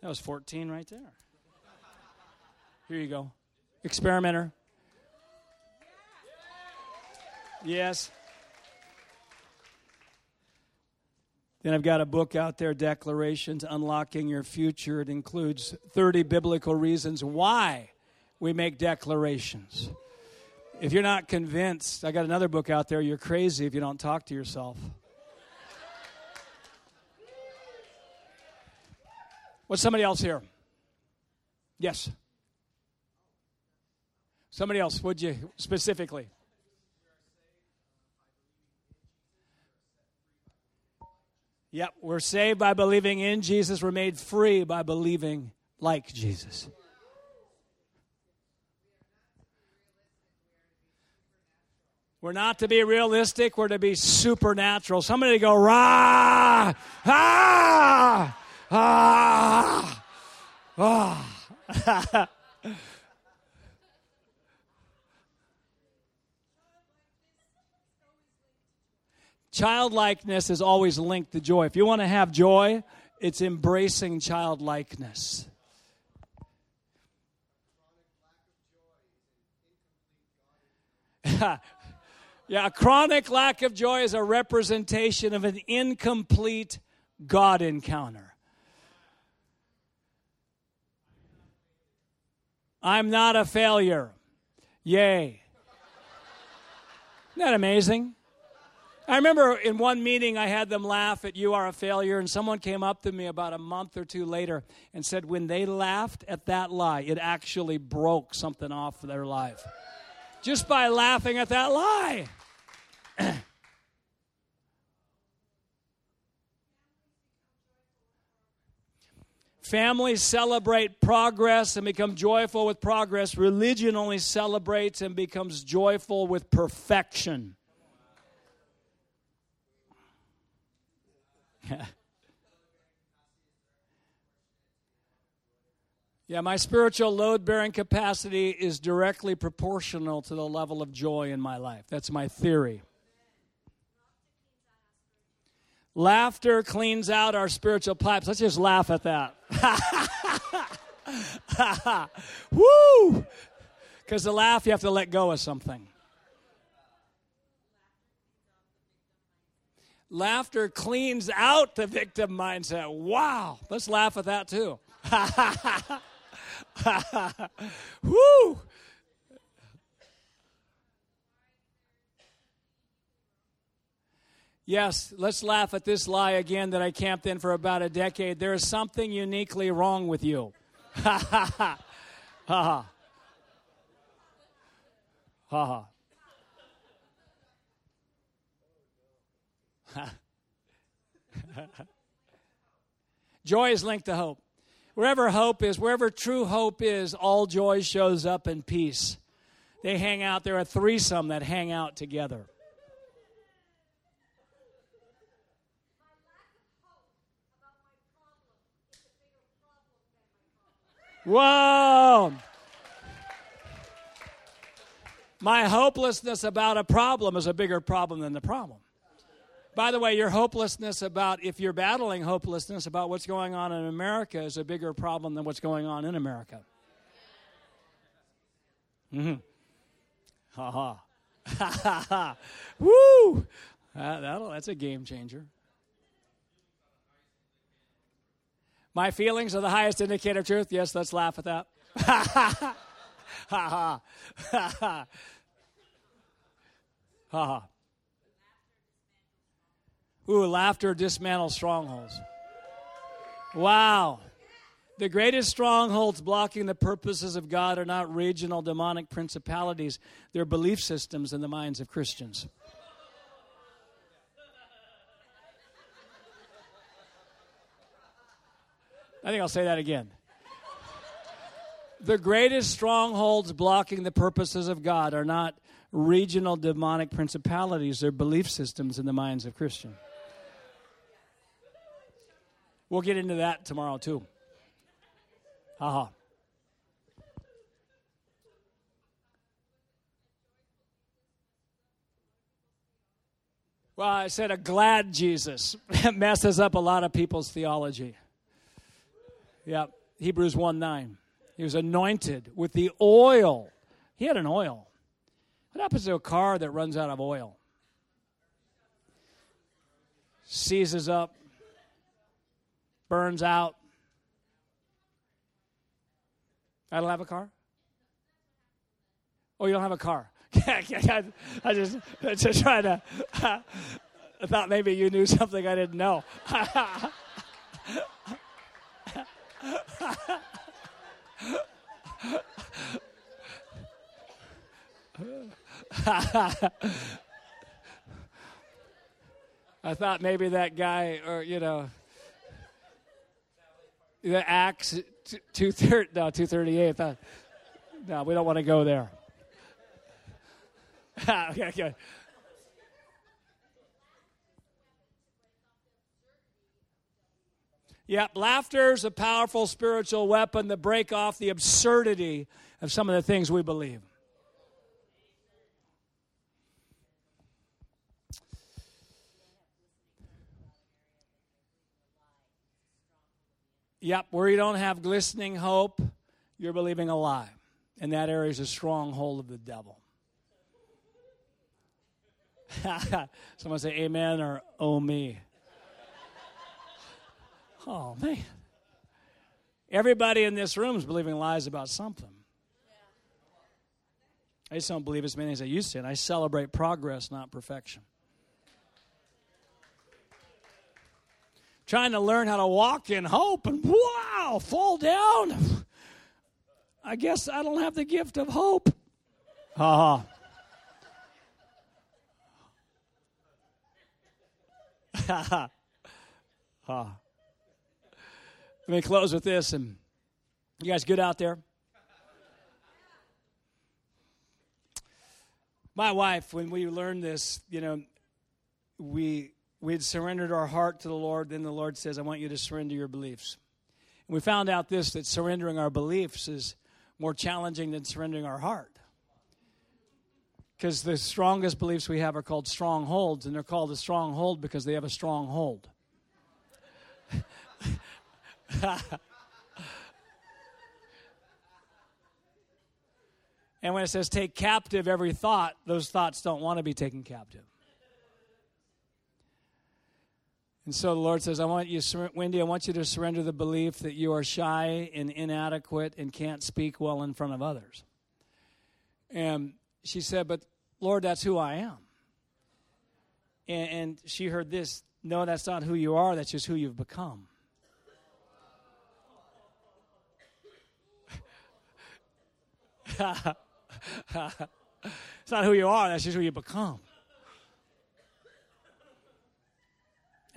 That was 14 right there. Here you go. Experimenter. Yes. Then I've got a book out there, Declarations Unlocking Your Future. It includes 30 biblical reasons why we make declarations. If you're not convinced, I got another book out there, You're Crazy If You Don't Talk to Yourself. What's somebody else here? Yes. Somebody else, would you specifically? Yep, we're saved by believing in Jesus. We're made free by believing like Jesus. We're not to be realistic, we're to be supernatural. Somebody go, rah, ah, ah, ah. (laughs) Childlikeness is always linked to joy. If you want to have joy, it's embracing childlikeness. (laughs) yeah, a chronic lack of joy is a representation of an incomplete God encounter. I'm not a failure. Yay. Isn't that amazing? I remember in one meeting I had them laugh at You Are a Failure, and someone came up to me about a month or two later and said when they laughed at that lie, it actually broke something off their life. Just by laughing at that lie. (clears throat) Families celebrate progress and become joyful with progress. Religion only celebrates and becomes joyful with perfection. (laughs) yeah, my spiritual load bearing capacity is directly proportional to the level of joy in my life. That's my theory. Laughter cleans out our spiritual pipes. Let's just laugh at that. (laughs) Woo! Because to laugh, you have to let go of something. Laughter cleans out the victim mindset. Wow. Let's laugh at that too. (laughs) Woo! Yes, let's laugh at this lie again that I camped in for about a decade. There is something uniquely wrong with you. (laughs) Ha ha ha. Ha ha. Ha ha. (laughs) joy is linked to hope. Wherever hope is, wherever true hope is, all joy shows up in peace. They hang out. There are threesome that hang out together. Whoa! My hopelessness about a problem is a bigger problem than the problem. By the way, your hopelessness about, if you're battling hopelessness about what's going on in America, is a bigger problem than what's going on in America. Mm-hmm. Ha ha. Ha ha (laughs) Woo! Uh, that'll, that's a game changer. My feelings are the highest indicator of truth. Yes, let's laugh at that. Ha ha. Ha ha. Ha ha. Ooh, laughter dismantles strongholds. Wow. The greatest strongholds blocking the purposes of God are not regional demonic principalities, they're belief systems in the minds of Christians. I think I'll say that again. The greatest strongholds blocking the purposes of God are not regional demonic principalities, they're belief systems in the minds of Christians. We'll get into that tomorrow, too. Haha. Well, I said a glad Jesus (laughs) messes up a lot of people's theology. Yep, Hebrews 1 9. He was anointed with the oil. He had an oil. What happens to a car that runs out of oil? Seizes up, burns out. I don't have a car? Oh, you don't have a car? (laughs) I just, just trying to. (laughs) I thought maybe you knew something I didn't know. (laughs) I thought maybe that guy, or you know, the Acts two thirty no two thirty eight. Uh, no, we don't want to go there. (laughs) Ah, okay, okay. Yep, laughter is a powerful spiritual weapon to break off the absurdity of some of the things we believe. Yep, where you don't have glistening hope, you're believing a lie. And that area is a stronghold of the devil. (laughs) Someone say amen or oh me. (laughs) Oh, man. Everybody in this room is believing lies about something. I just don't believe as many as I used to, and I celebrate progress, not perfection. Trying to learn how to walk in hope, and wow, fall down. I guess I don't have the gift of hope. Ha ha. ha. Let me close with this. And you guys good out there? My wife, when we learned this, you know, we we had surrendered our heart to the Lord. Then the Lord says, "I want you to surrender your beliefs." And we found out this that surrendering our beliefs is more challenging than surrendering our heart. Because the strongest beliefs we have are called strongholds, and they're called a stronghold because they have a stronghold. (laughs) and when it says take captive every thought, those thoughts don't want to be taken captive. And so the Lord says, I want you, Wendy, I want you to surrender the belief that you are shy and inadequate and can't speak well in front of others. And she said, But Lord, that's who I am. And, and she heard this No, that's not who you are, that's just who you've become. (laughs) it's not who you are, that's just who you become.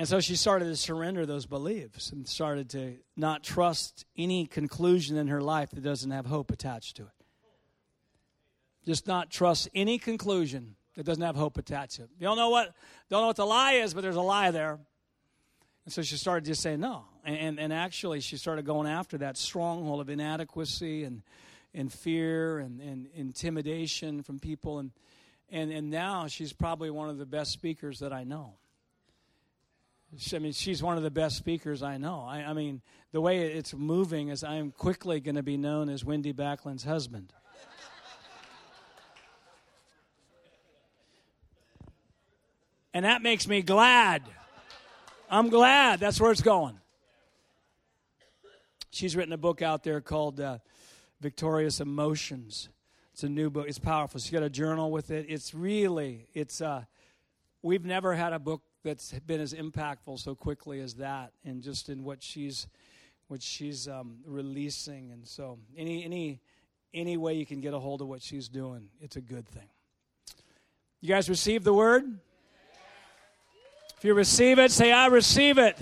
And so she started to surrender those beliefs and started to not trust any conclusion in her life that doesn't have hope attached to it. Just not trust any conclusion that doesn't have hope attached to it. You don't know what don't know what the lie is, but there's a lie there. And so she started just saying no. And, and, and actually she started going after that stronghold of inadequacy and and fear and, and intimidation from people. And, and, and now she's probably one of the best speakers that I know. I mean, she's one of the best speakers I know. I, I mean, the way it's moving is I am quickly going to be known as Wendy Backlund's husband. and that makes me glad. I'm glad that's where it's going. She's written a book out there called uh, victorious emotions it's a new book it's powerful she's got a journal with it it's really it's uh we've never had a book that's been as impactful so quickly as that and just in what she's what she's um, releasing and so any any any way you can get a hold of what she's doing it's a good thing you guys receive the word if you receive it say i receive it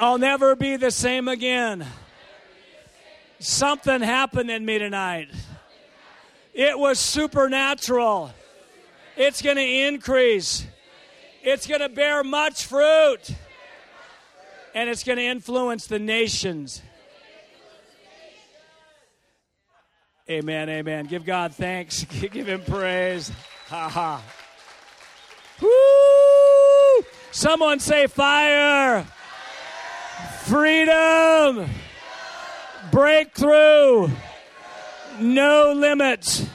I'll never be the same again. Something happened in me tonight. It was supernatural. It's going to increase. It's going to bear much fruit. And it's going to influence the nations. Amen, amen. Give God thanks. (laughs) Give him praise. Ha ha. Woo! Someone say fire. Freedom. Breakthrough. No limits.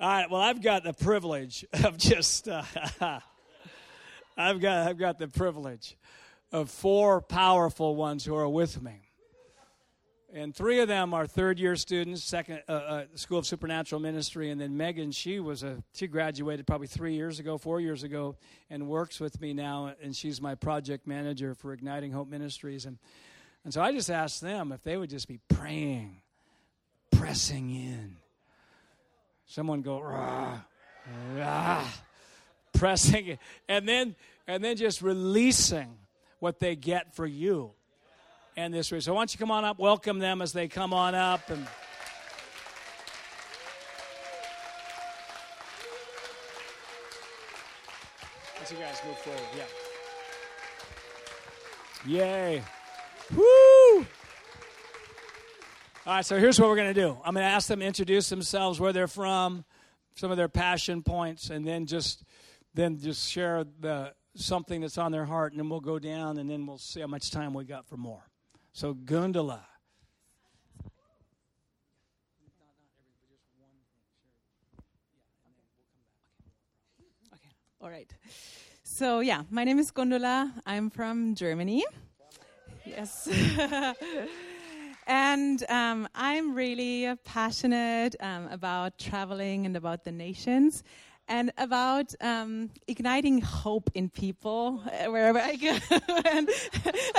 All right. Well, I've got the privilege (laughs) of just. Uh, (laughs) I've got. I've got the privilege of four powerful ones who are with me. And three of them are third year students, second uh, uh, School of Supernatural Ministry, and then Megan. She was a she graduated probably three years ago, four years ago, and works with me now. And she's my project manager for Igniting Hope Ministries. And and so I just asked them if they would just be praying, pressing in. Someone go rah, rah, pressing, and then and then just releasing what they get for you and this week. So why don't you come on up, welcome them as they come on up and. As you guys move forward, yeah. Yay. Woo! All right, so here's what we're going to do. I'm going to ask them to introduce themselves, where they're from, some of their passion points, and then just then just share the something that's on their heart, and then we'll go down, and then we'll see how much time we got for more. So, Gundula.
Okay, all right. So, yeah, my name is Gundula. I'm from Germany. Yes. (laughs) and um, I'm really passionate um, about traveling and about the nations and about um, igniting hope in people uh, wherever I go, (laughs) and,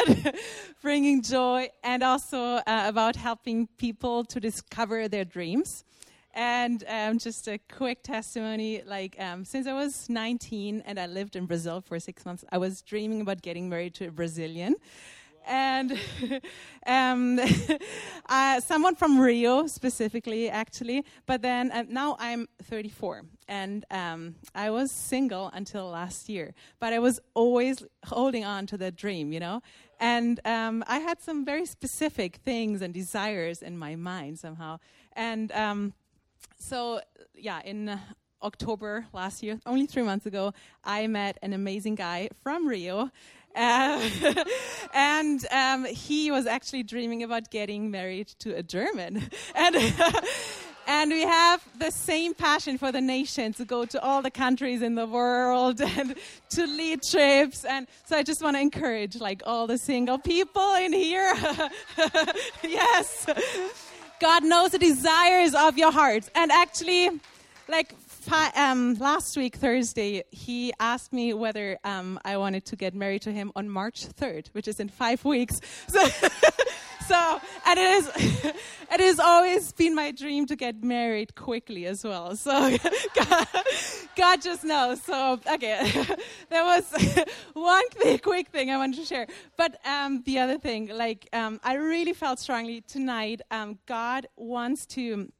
and bringing joy, and also uh, about helping people to discover their dreams. And um, just a quick testimony like, um, since I was 19 and I lived in Brazil for six months, I was dreaming about getting married to a Brazilian and (laughs) um, (laughs) uh, someone from Rio specifically, actually. But then uh, now I'm 34, and um, I was single until last year. But I was always holding on to that dream, you know. And um, I had some very specific things and desires in my mind somehow. And um, so, yeah, in October last year, only three months ago, I met an amazing guy from Rio uh, (laughs) and um, he was actually dreaming about getting married to a German. (laughs) And, (laughs) and we have the same passion for the nation to go to all the countries in the world and to lead trips. And so I just want to encourage like all the single people in here. yes. God knows the desires of your heart. And actually, like um, last week, Thursday, he asked me whether um, I wanted to get married to him on March 3rd, which is in five weeks. (laughs) So, so and it is, (laughs) it has always been my dream to get married quickly as well. So (laughs) God, God just knows. So, okay, there was one quick thing I wanted to share. But um, the other thing, like, um, I really felt strongly tonight, um, God wants to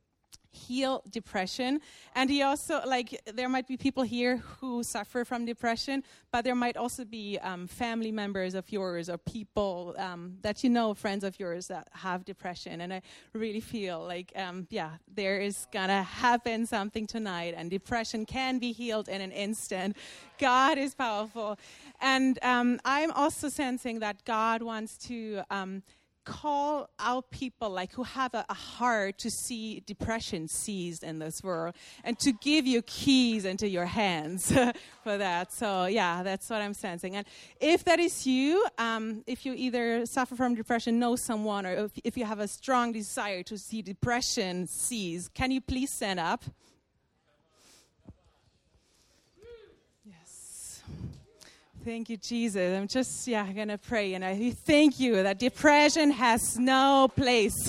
heal depression. And he also, like, there might be people here who suffer from depression, but there might also be um, family members of yours or people um, that you know, friends of yours that have depression. And I really feel like, um, yeah, there is gonna happen something tonight, and depression can be healed in an instant. God is powerful. And um, I'm also sensing that God wants to um, call out people like who have a, a, heart to see depression seized in this world and to give you keys into your hands (laughs) for that. So yeah that's what i'm sensing. And if that is you um, if you either suffer from depression know someone or if, if you have a strong desire to see depression seized can you please stand up Thank you, Jesus. I'm just, yeah, going to pray. And I thank you that depression has no place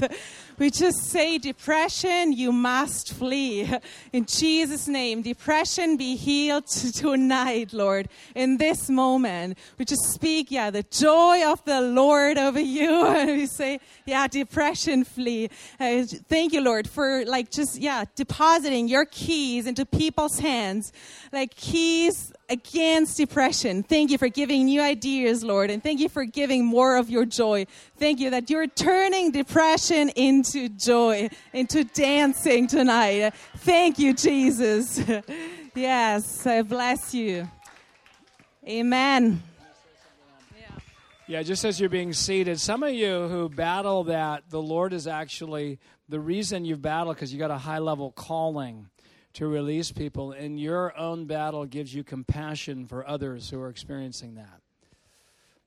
We just say, depression, you must flee. (laughs) In Jesus' name, depression be healed (laughs) tonight, Lord, in this moment. We just speak, yeah, the joy of the Lord over you. (laughs) And we say, yeah, depression flee. Uh, thank you, Lord, for like just, yeah, depositing your keys into people's hands, like keys against depression. Thank you for giving new ideas, Lord, and thank you for giving more of your joy. Thank you that you're turning depression into joy, into dancing tonight. Thank you, Jesus. (laughs) yes, I bless you. Amen.
Yeah, just as you're being seated, some of you who battle that, the Lord is actually the reason you've battled because you got a high level calling to release people, and your own battle gives you compassion for others who are experiencing that.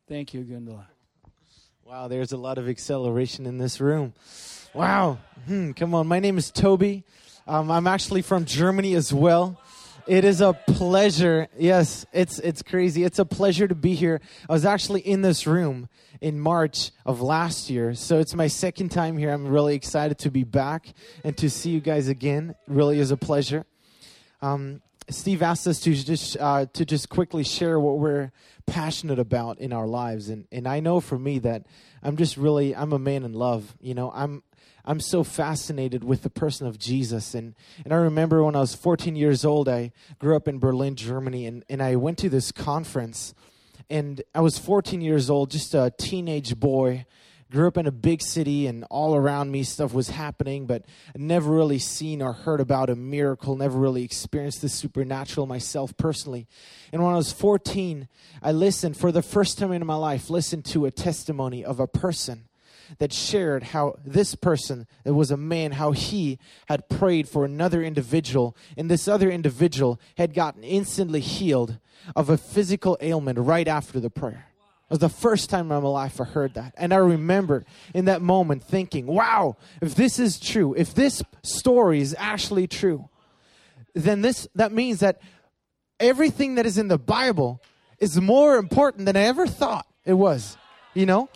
Thank you, Gundula.
Wow, there's a lot of acceleration in this room. Wow. Hmm, come on. My name is Toby. Um, I'm actually from Germany as well. It is a pleasure. Yes, it's it's crazy. It's a pleasure to be here. I was actually in this room in March of last year, so it's my second time here. I'm really excited to be back and to see you guys again. It really is a pleasure. Um, Steve asked us to just uh, to just quickly share what we're passionate about in our lives, and and I know for me that I'm just really I'm a man in love. You know, I'm I'm so fascinated with the person of Jesus. And, and I remember when I was 14 years old, I grew up in Berlin, Germany, and, and I went to this conference. And I was 14 years old, just a teenage boy. Grew up in a big city, and all around me stuff was happening, but I never really seen or heard about a miracle, never really experienced the supernatural myself personally. And when I was 14, I listened for the first time in my life, listened to a testimony of a person that shared how this person, it was a man, how he had prayed for another individual, and this other individual had gotten instantly healed of a physical ailment right after the prayer. It was the first time in my life I heard that. And I remember in that moment thinking, wow, if this is true, if this story is actually true, then this that means that everything that is in the Bible is more important than I ever thought it was. You know?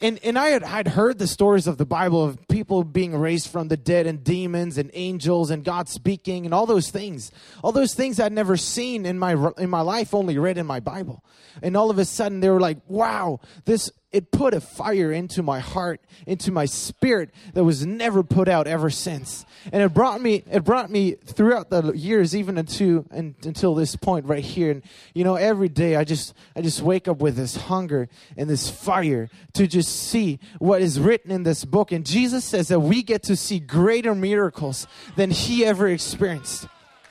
And and I had I'd heard the stories of the Bible of people being raised from the dead and demons and angels and God speaking and all those things. All those things I'd never seen in my in my life, only read in my Bible. And all of a sudden they were like, "Wow, this it put a fire into my heart, into my spirit that was never put out ever since. And it brought me, it brought me throughout the years, even into and, until this point right here. And you know, every day I just, I just wake up with this hunger and this fire to just see what is written in this book. And Jesus says that we get to see greater miracles than He ever experienced.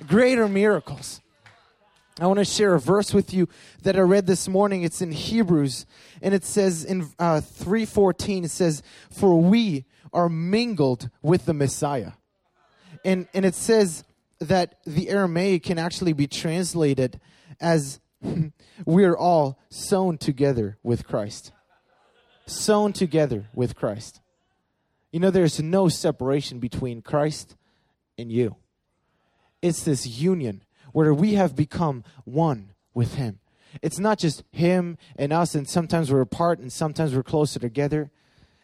Greater miracles. I want to share a verse with you that I read this morning. It's in Hebrews, and it says in uh, 3.14, it says, For we are mingled with the Messiah. And, and it says that the Aramaic can actually be translated as (laughs) we're all sewn together with Christ. Sewn together with Christ. You know, there's no separation between Christ and you. It's this union where we have become one with Him. It's not just Him and us, and sometimes we're apart and sometimes we're closer together.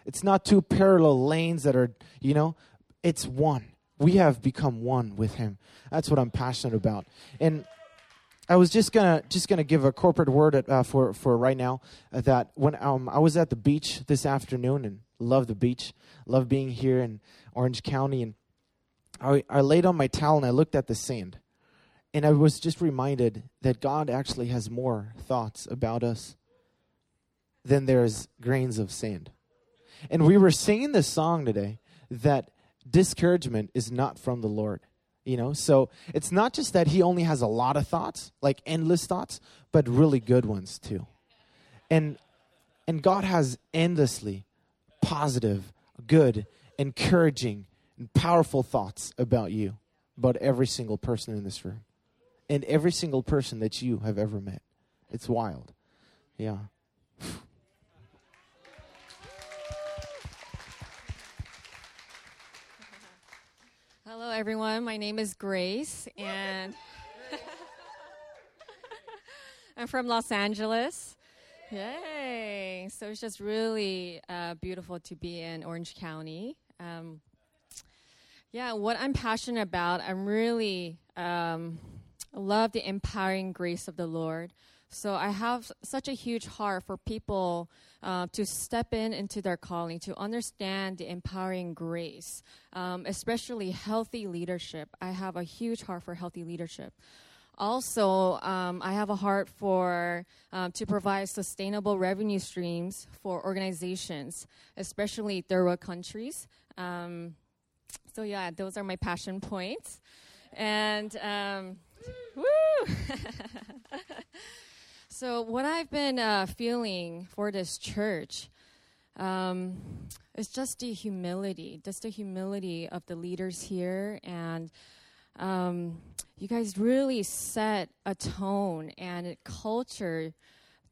It's not two parallel lanes that are, you know, it's one. We have become one with Him. That's what I'm passionate about. And I was just gonna just gonna give a corporate word at, uh, for for right now uh, that when um, I was at the beach this afternoon and love the beach, love being here in Orange County, and I, I laid on my towel and I looked at the sand, and I was just reminded that God actually has more thoughts about us than there's grains of sand. And we were singing this song today that discouragement is not from the Lord. You know, so it's not just that he only has a lot of thoughts, like endless thoughts, but really good ones too. And and God has endlessly positive, good, encouraging, and powerful thoughts about you, about every single person in this room and every single person that you have ever met. It's wild. Yeah.
Hello, everyone. My name is Grace, and (laughs) I'm from Los Angeles. Yay! So it's just really uh, beautiful to be in Orange County. Um, yeah, what I'm passionate about, I'm really um, love the empowering grace of the Lord. So I have such a huge heart for people uh, to step in into their calling, to understand the empowering grace, um, especially healthy leadership. I have a huge heart for healthy leadership. Also, um, I have a heart for um, to provide sustainable revenue streams for organizations, especially third countries. Um, so yeah, those are my passion points, and um, woo. (laughs) so what I've been uh, feeling for this church um, is just the humility, just the humility of the leaders here and um, you guys really set a tone and a culture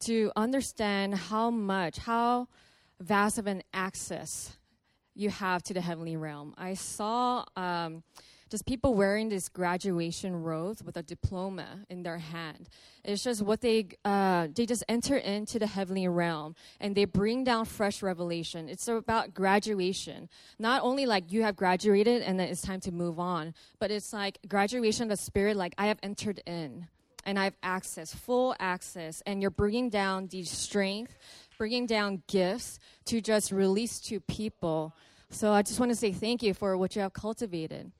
to understand how much, how vast of an access you have to the heavenly realm. I saw um, just people wearing this graduation robes with a diploma in their hand. It's just what they uh, they just enter into the heavenly realm and they bring down fresh revelation. It's about graduation, not only like you have graduated and then it's time to move on, but it's like graduation of the spirit. Like I have entered in and I have access, full access, and you're bringing down the strength, bringing down gifts to just release to people. So I just want to say thank you for what you have cultivated.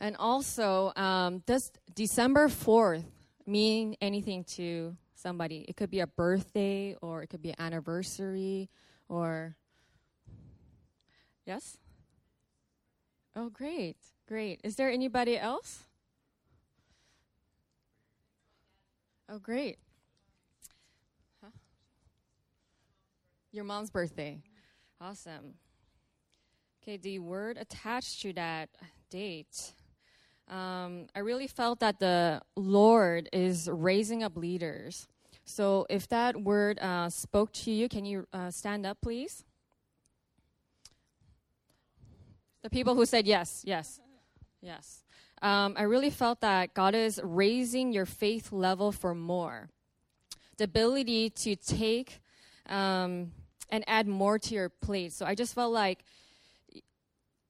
And also, um, does December 4th mean anything to somebody? It could be a birthday or it could be an anniversary or. Yes? Oh, great, great. Is there anybody else? Oh, great. Huh? Your mom's birthday. Awesome. Okay, the word attached to that date um, I really felt that the Lord is raising up leaders. So if that word uh, spoke to you, can you uh, stand up, please? The people who said yes, yes, yes. Um, I really felt that God is raising your faith level for more. The ability to take um, and add more to your plate. So I just felt like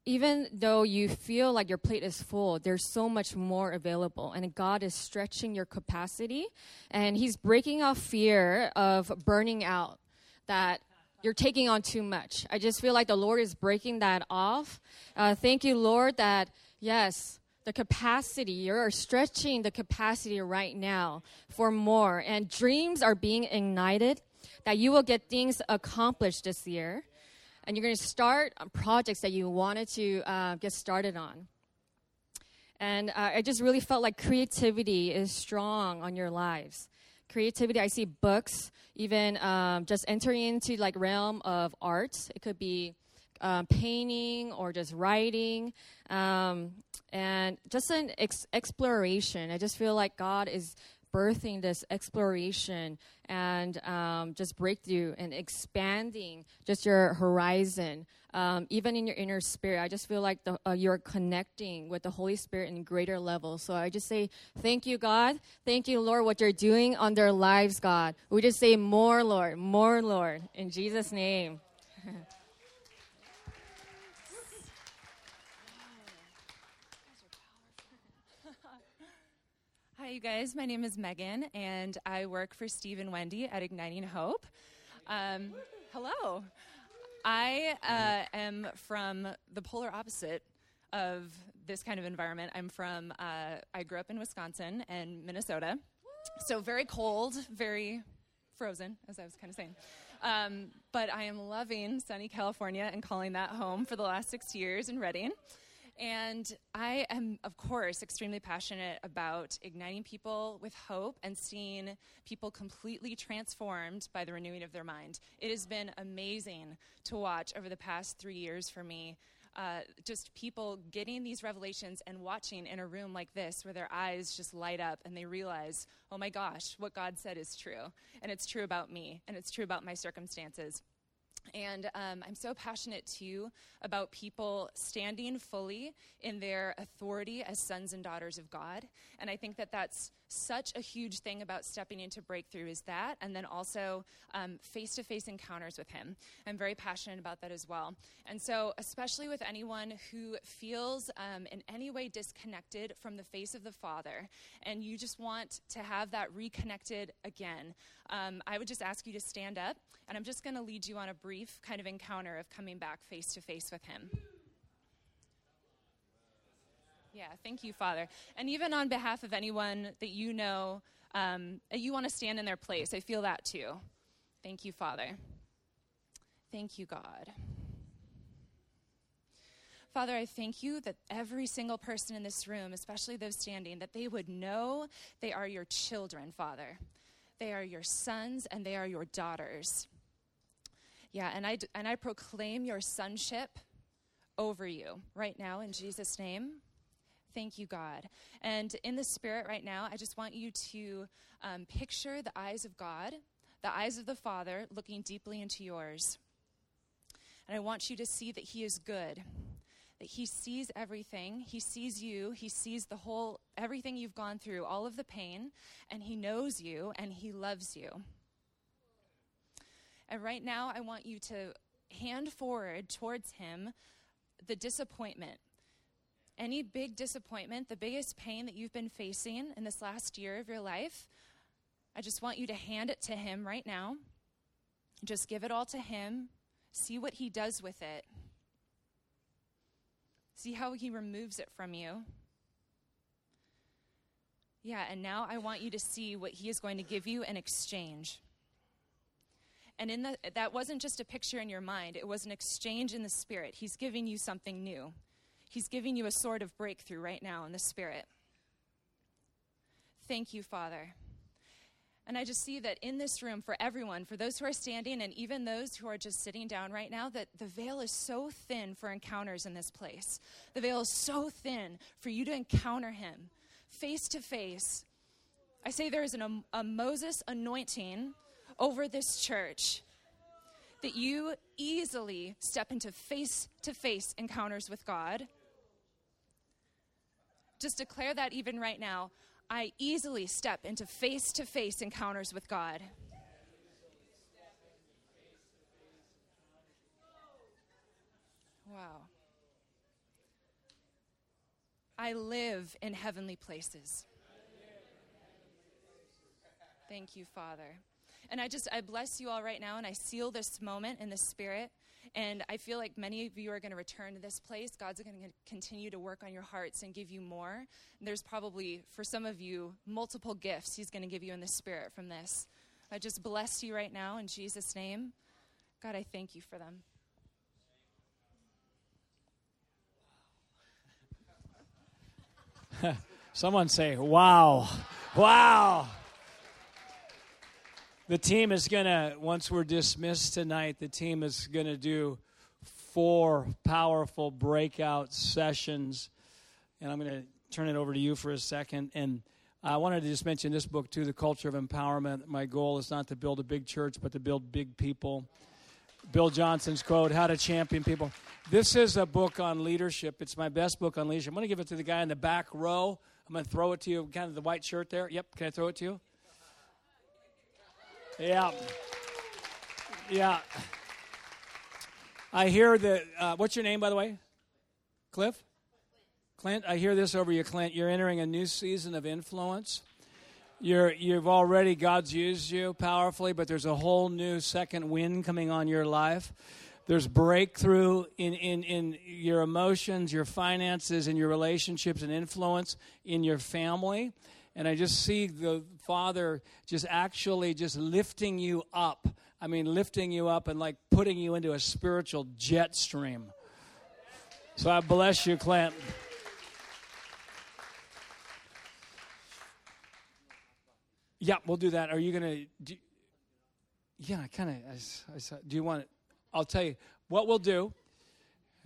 even though you feel like your plate is full, there's so much more available. And God is stretching your capacity and He's breaking off fear of burning out that you're taking on too much. I just feel like the Lord is breaking that off. Uh, thank you, Lord, that yes, the capacity, you're stretching the capacity right now for more. And dreams are being ignited, that you will get things accomplished this year and you're going to start projects that you wanted to uh, get started on. And uh, I just really felt like creativity is strong on your lives. Creativity, I see books, even um, just entering into like realm of art. It could be um, painting or just writing, um, and just an ex- exploration. I just feel like God is birthing this exploration and um, just breakthrough and expanding just your horizon, um, even in your inner spirit. I just feel like the, uh, you're connecting with the Holy Spirit in greater levels. So I just say, Thank you, God. Thank you, Lord, what you're doing on their lives, God. We just say, More, Lord, more, Lord, in Jesus' name. (laughs)
Hi, you guys. My name is Megan, and I work for Steve and Wendy at Igniting Hope. Um, hello. I uh, am from the polar opposite of this kind of environment. I'm from, uh, I grew up in Wisconsin and Minnesota. So, very cold, very frozen, as I was kind of saying. Um, but I am loving sunny California and calling that home for the last six years in Redding. And I am, of course, extremely passionate about igniting people with hope and seeing people completely transformed by the renewing of their mind. It has been amazing to watch over the past three years for me. Uh, just people getting these revelations and watching in a room like this where their eyes just light up and they realize, oh my gosh, what God said is true. And it's true about me, and it's true about my circumstances. And um, I'm so passionate too about people standing fully in their authority as sons and daughters of God. And I think that that's such a huge thing about stepping into breakthrough is that, and then also face to face encounters with Him. I'm very passionate about that as well. And so, especially with anyone who feels um, in any way disconnected from the face of the Father, and you just want to have that reconnected again, um, I would just ask you to stand up, and I'm just going to lead you on a brief kind of encounter of coming back face to face with Him. Yeah, thank you, Father. And even on behalf of anyone that you know, um, you want to stand in their place, I feel that too. Thank you, Father. Thank you, God. Father, I thank you that every single person in this room, especially those standing, that they would know they are your children, Father. They are your sons and they are your daughters. Yeah, and I, and I proclaim your sonship over you right now in Jesus' name. Thank you, God. And in the Spirit right now, I just want you to um, picture the eyes of God, the eyes of the Father looking deeply into yours. And I want you to see that He is good, that He sees everything. He sees you. He sees the whole, everything you've gone through, all of the pain, and He knows you and He loves you. And right now, I want you to hand forward towards Him the disappointment any big disappointment, the biggest pain that you've been facing in this last year of your life, I just want you to hand it to Him right now. Just give it all to Him. See what He does with it. See how He removes it from you. Yeah, and now I want you to see what He is going to give you in exchange. And in the, that wasn't just a picture in your mind, it was an exchange in the spirit. He's giving you something new. He's giving you a sort of breakthrough right now in the Spirit. Thank you, Father. And I just see that in this room, for everyone, for those who are standing and even those who are just sitting down right now, that the veil is so thin for encounters in this place. The veil is so thin for you to encounter Him face to face. I say there is an, a Moses anointing over this church that you easily step into face to face encounters with God just declare that even right now. I easily step into face to face encounters with God. Wow. I live in heavenly places. Thank you, Father. And I just, I bless you all right now, and I seal this moment in the Spirit. And I feel like many of you are going to return to this place. God's going to continue to work on your hearts and give you more. And there's probably, for some of you, multiple gifts He's going to give you in the Spirit from this. I just bless you right now in Jesus' name. God, I thank you for them. (laughs)
Someone say, wow, wow. The team is going to, once we're dismissed tonight, the team is going to do four powerful breakout sessions. And I'm going to turn it over to you for a second. And I wanted to just mention this book, too, The Culture of Empowerment. My goal is not to build a big church, but to build big people. Bill Johnson's quote, How to Champion People. This is a book on leadership. It's my best book on leadership. I'm going to give it to the guy in the back row. I'm going to throw it to you, kind of the white shirt there. Yep, can I throw it to you? Yeah. Yeah. I hear that. Uh, what's your name, by the way? Cliff? Clint, I hear this over you, Clint. You're entering a new season of influence. You're, you've already, God's used you powerfully, but there's a whole new second wind coming on your life. There's breakthrough in, in, in your emotions, your finances, and your relationships and influence in your family and I just see the Father just actually just lifting you up. I mean, lifting you up and like putting you into a spiritual jet stream. So I bless you, Clint. Yeah, we'll do that. Are you going to? Yeah, I kind of. Do you want? It? I'll tell you what we'll do.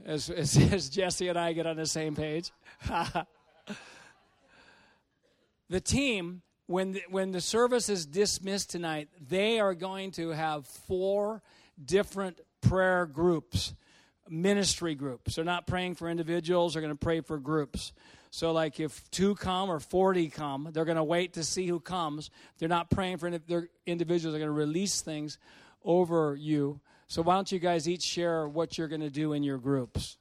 As, as, (laughs) as Jesse and I get on the same page. (laughs) the team, when the, when the service is dismissed tonight, they are going to have four different prayer groups, ministry groups. They're not praying for individuals, they're going to pray for groups. So, like if two come or 40 come, they're going to wait to see who comes. They're not praying for their individuals, they're going to release things over you. So, why don't you guys each share what you're going to do in your groups?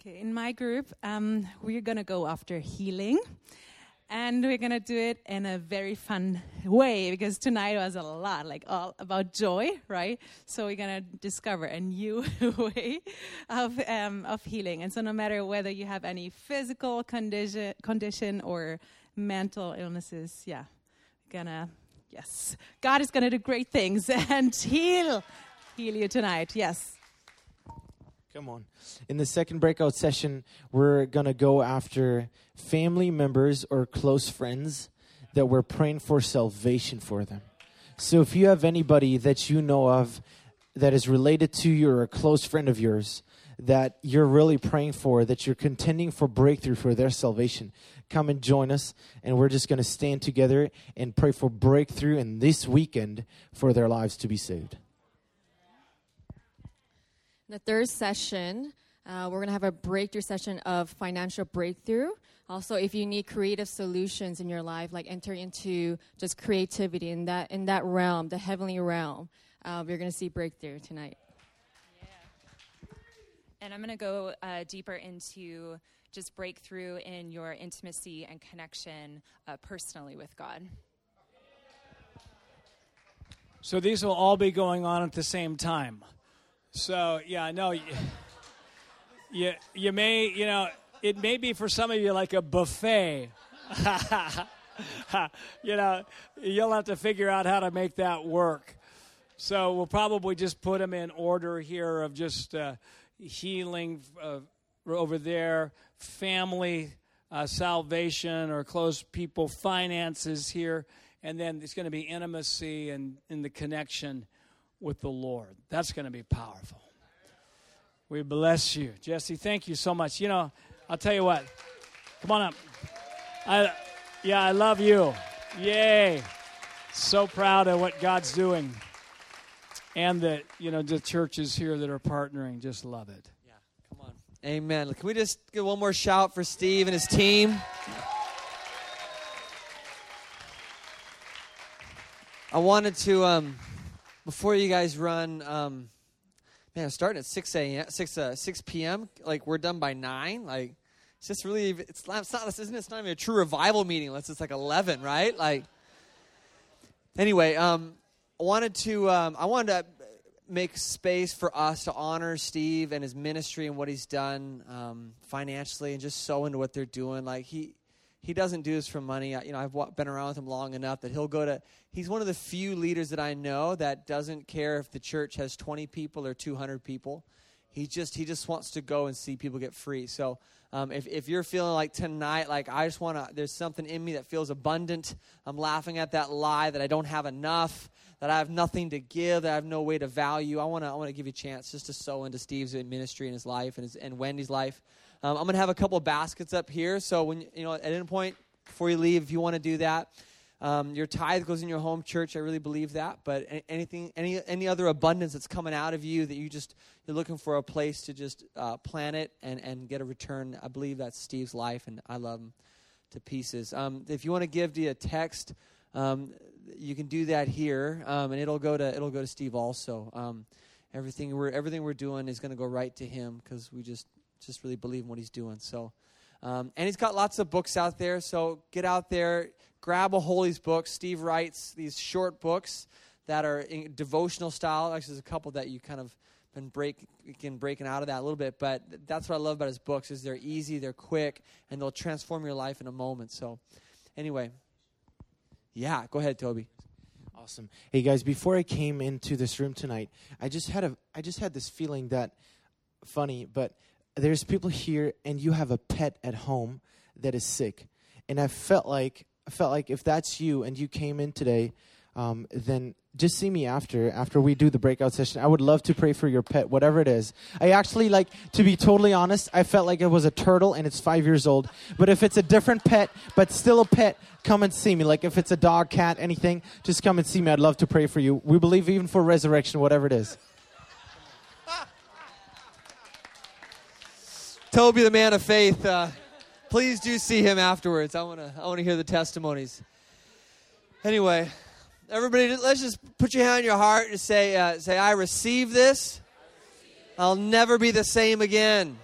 Okay, in my group, um, we're going to go after healing. And we're going to do it in a very fun way because tonight was a lot, like all about joy, right? So we're going to discover a new (laughs) way of, um, of healing. And so no matter whether you have any physical condition, condition or mental illnesses, yeah, gonna, yes, God is going to do great things (laughs) and heal, heal you tonight, yes.
Come on. In the second breakout session, we're going to go after family members or close friends that we're praying for salvation for them. So if you have anybody that you know of that is related to you or a close friend of yours that you're really praying for, that you're contending for breakthrough for their salvation, come and join us. And we're just going to stand together and pray for breakthrough in this weekend for their lives to be saved.
The third session, uh, we're going to have a breakthrough session of financial breakthrough. Also, if you need creative solutions in your life, like enter into just creativity in that in that realm, the heavenly realm, uh, we're going to see breakthrough tonight.
Yeah. And I'm going to go uh, deeper into just breakthrough in your intimacy and connection uh, personally with God.
So these will all be going on at the same time. So yeah, no, you, you, may you know it may be for some of you like a buffet. (laughs) you know, you'll have to figure out how to make that work. So we'll probably just put them in order here of just uh, healing uh, over there, family uh, salvation or close people finances here, and then it's going to be intimacy and in the connection with the Lord. That's going to be powerful. We bless you. Jesse, thank you so much. You know, I'll tell you what. Come on up. I yeah, I love you. Yay. So proud of what God's doing. And that, you know, the churches here that are partnering just love it.
Yeah. Come on. Amen. Can we just get one more shout for Steve and his team? I wanted to um before you guys run, um, man, starting at six a.m. six uh, six p.m. Like we're done by nine. Like it's just really it's not, it's not this isn't it's not even a true revival meeting. Unless it's like eleven, right? Like anyway, um, I wanted to um, I wanted to make space for us to honor Steve and his ministry and what he's done um, financially and just sow into what they're doing. Like he he doesn't do this for money. I, you know, I've been around with him long enough that he'll go to. He's one of the few leaders that I know that doesn't care if the church has 20 people or 200 people. He just he just wants to go and see people get free. So um, if if you're feeling like tonight, like I just want to, there's something in me that feels abundant. I'm laughing at that lie that I don't have enough, that I have nothing to give, that I have no way to value. I want to I want to give you a chance just to sow into Steve's ministry and his life and his, and Wendy's life. Um, I'm going to have a couple baskets up here. So when you know at any point before you leave, if you want to do that, um, your tithe goes in your home church. I really believe that. But anything, any any other abundance that's coming out of you that you just you're looking for a place to just uh, plant it and and get a return. I believe that's Steve's life, and I love him to pieces. Um, if you want to give via text, um, you can do that here, um, and it'll go to it'll go to Steve also. Um, everything we're everything we're doing is going to go right to him because we just just really believe in what he's doing. So, um, and he's got lots of books out there. So get out there, grab a hold of these books. Steve writes these short books that are devotional style. Actually, there's a couple that you kind of been break can breaking out of that a little bit. But that's what I love about his books is they're easy, they're quick, and they'll transform your life in a moment. So, anyway, yeah, go ahead, Toby.
Awesome. Hey guys, before I came into this room tonight, I just had a I just had this feeling that funny, but there's people here and you have a pet at home that is sick. And I felt like I felt like if that's you and you came in today, um, then just see me after after we do the breakout session. I would love to pray for your pet, whatever it is. I actually like to be totally honest. I felt like it was a turtle and it's five years old. But if it's a different pet, but still a pet, come and see me. Like if it's a dog, cat, anything, just come and see me. I'd love to pray for you. We believe even for resurrection, whatever it is.
Toby, the man of faith. Uh, please do see him afterwards. I want to. I want to hear the testimonies. Anyway, everybody, let's just put your hand on your heart and say, uh, "Say, I receive this. I'll never be the same again.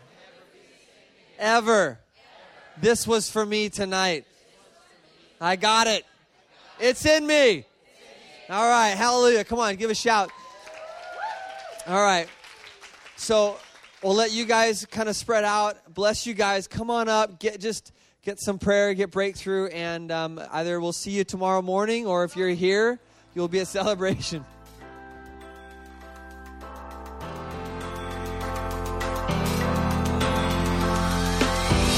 Ever. This was for me tonight. I got it. It's in me. All right, hallelujah. Come on, give a shout. All right. So we'll let you guys kind of spread out. Bless you guys. Come on up. Get just get some prayer, get breakthrough, and um, either we'll see you tomorrow morning, or if you're here, you'll be a (laughs) celebration.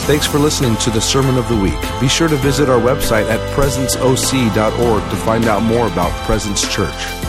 Thanks for listening to the Sermon of the Week. Be sure to visit our website at presenceoc.org to find out more about Presence Church.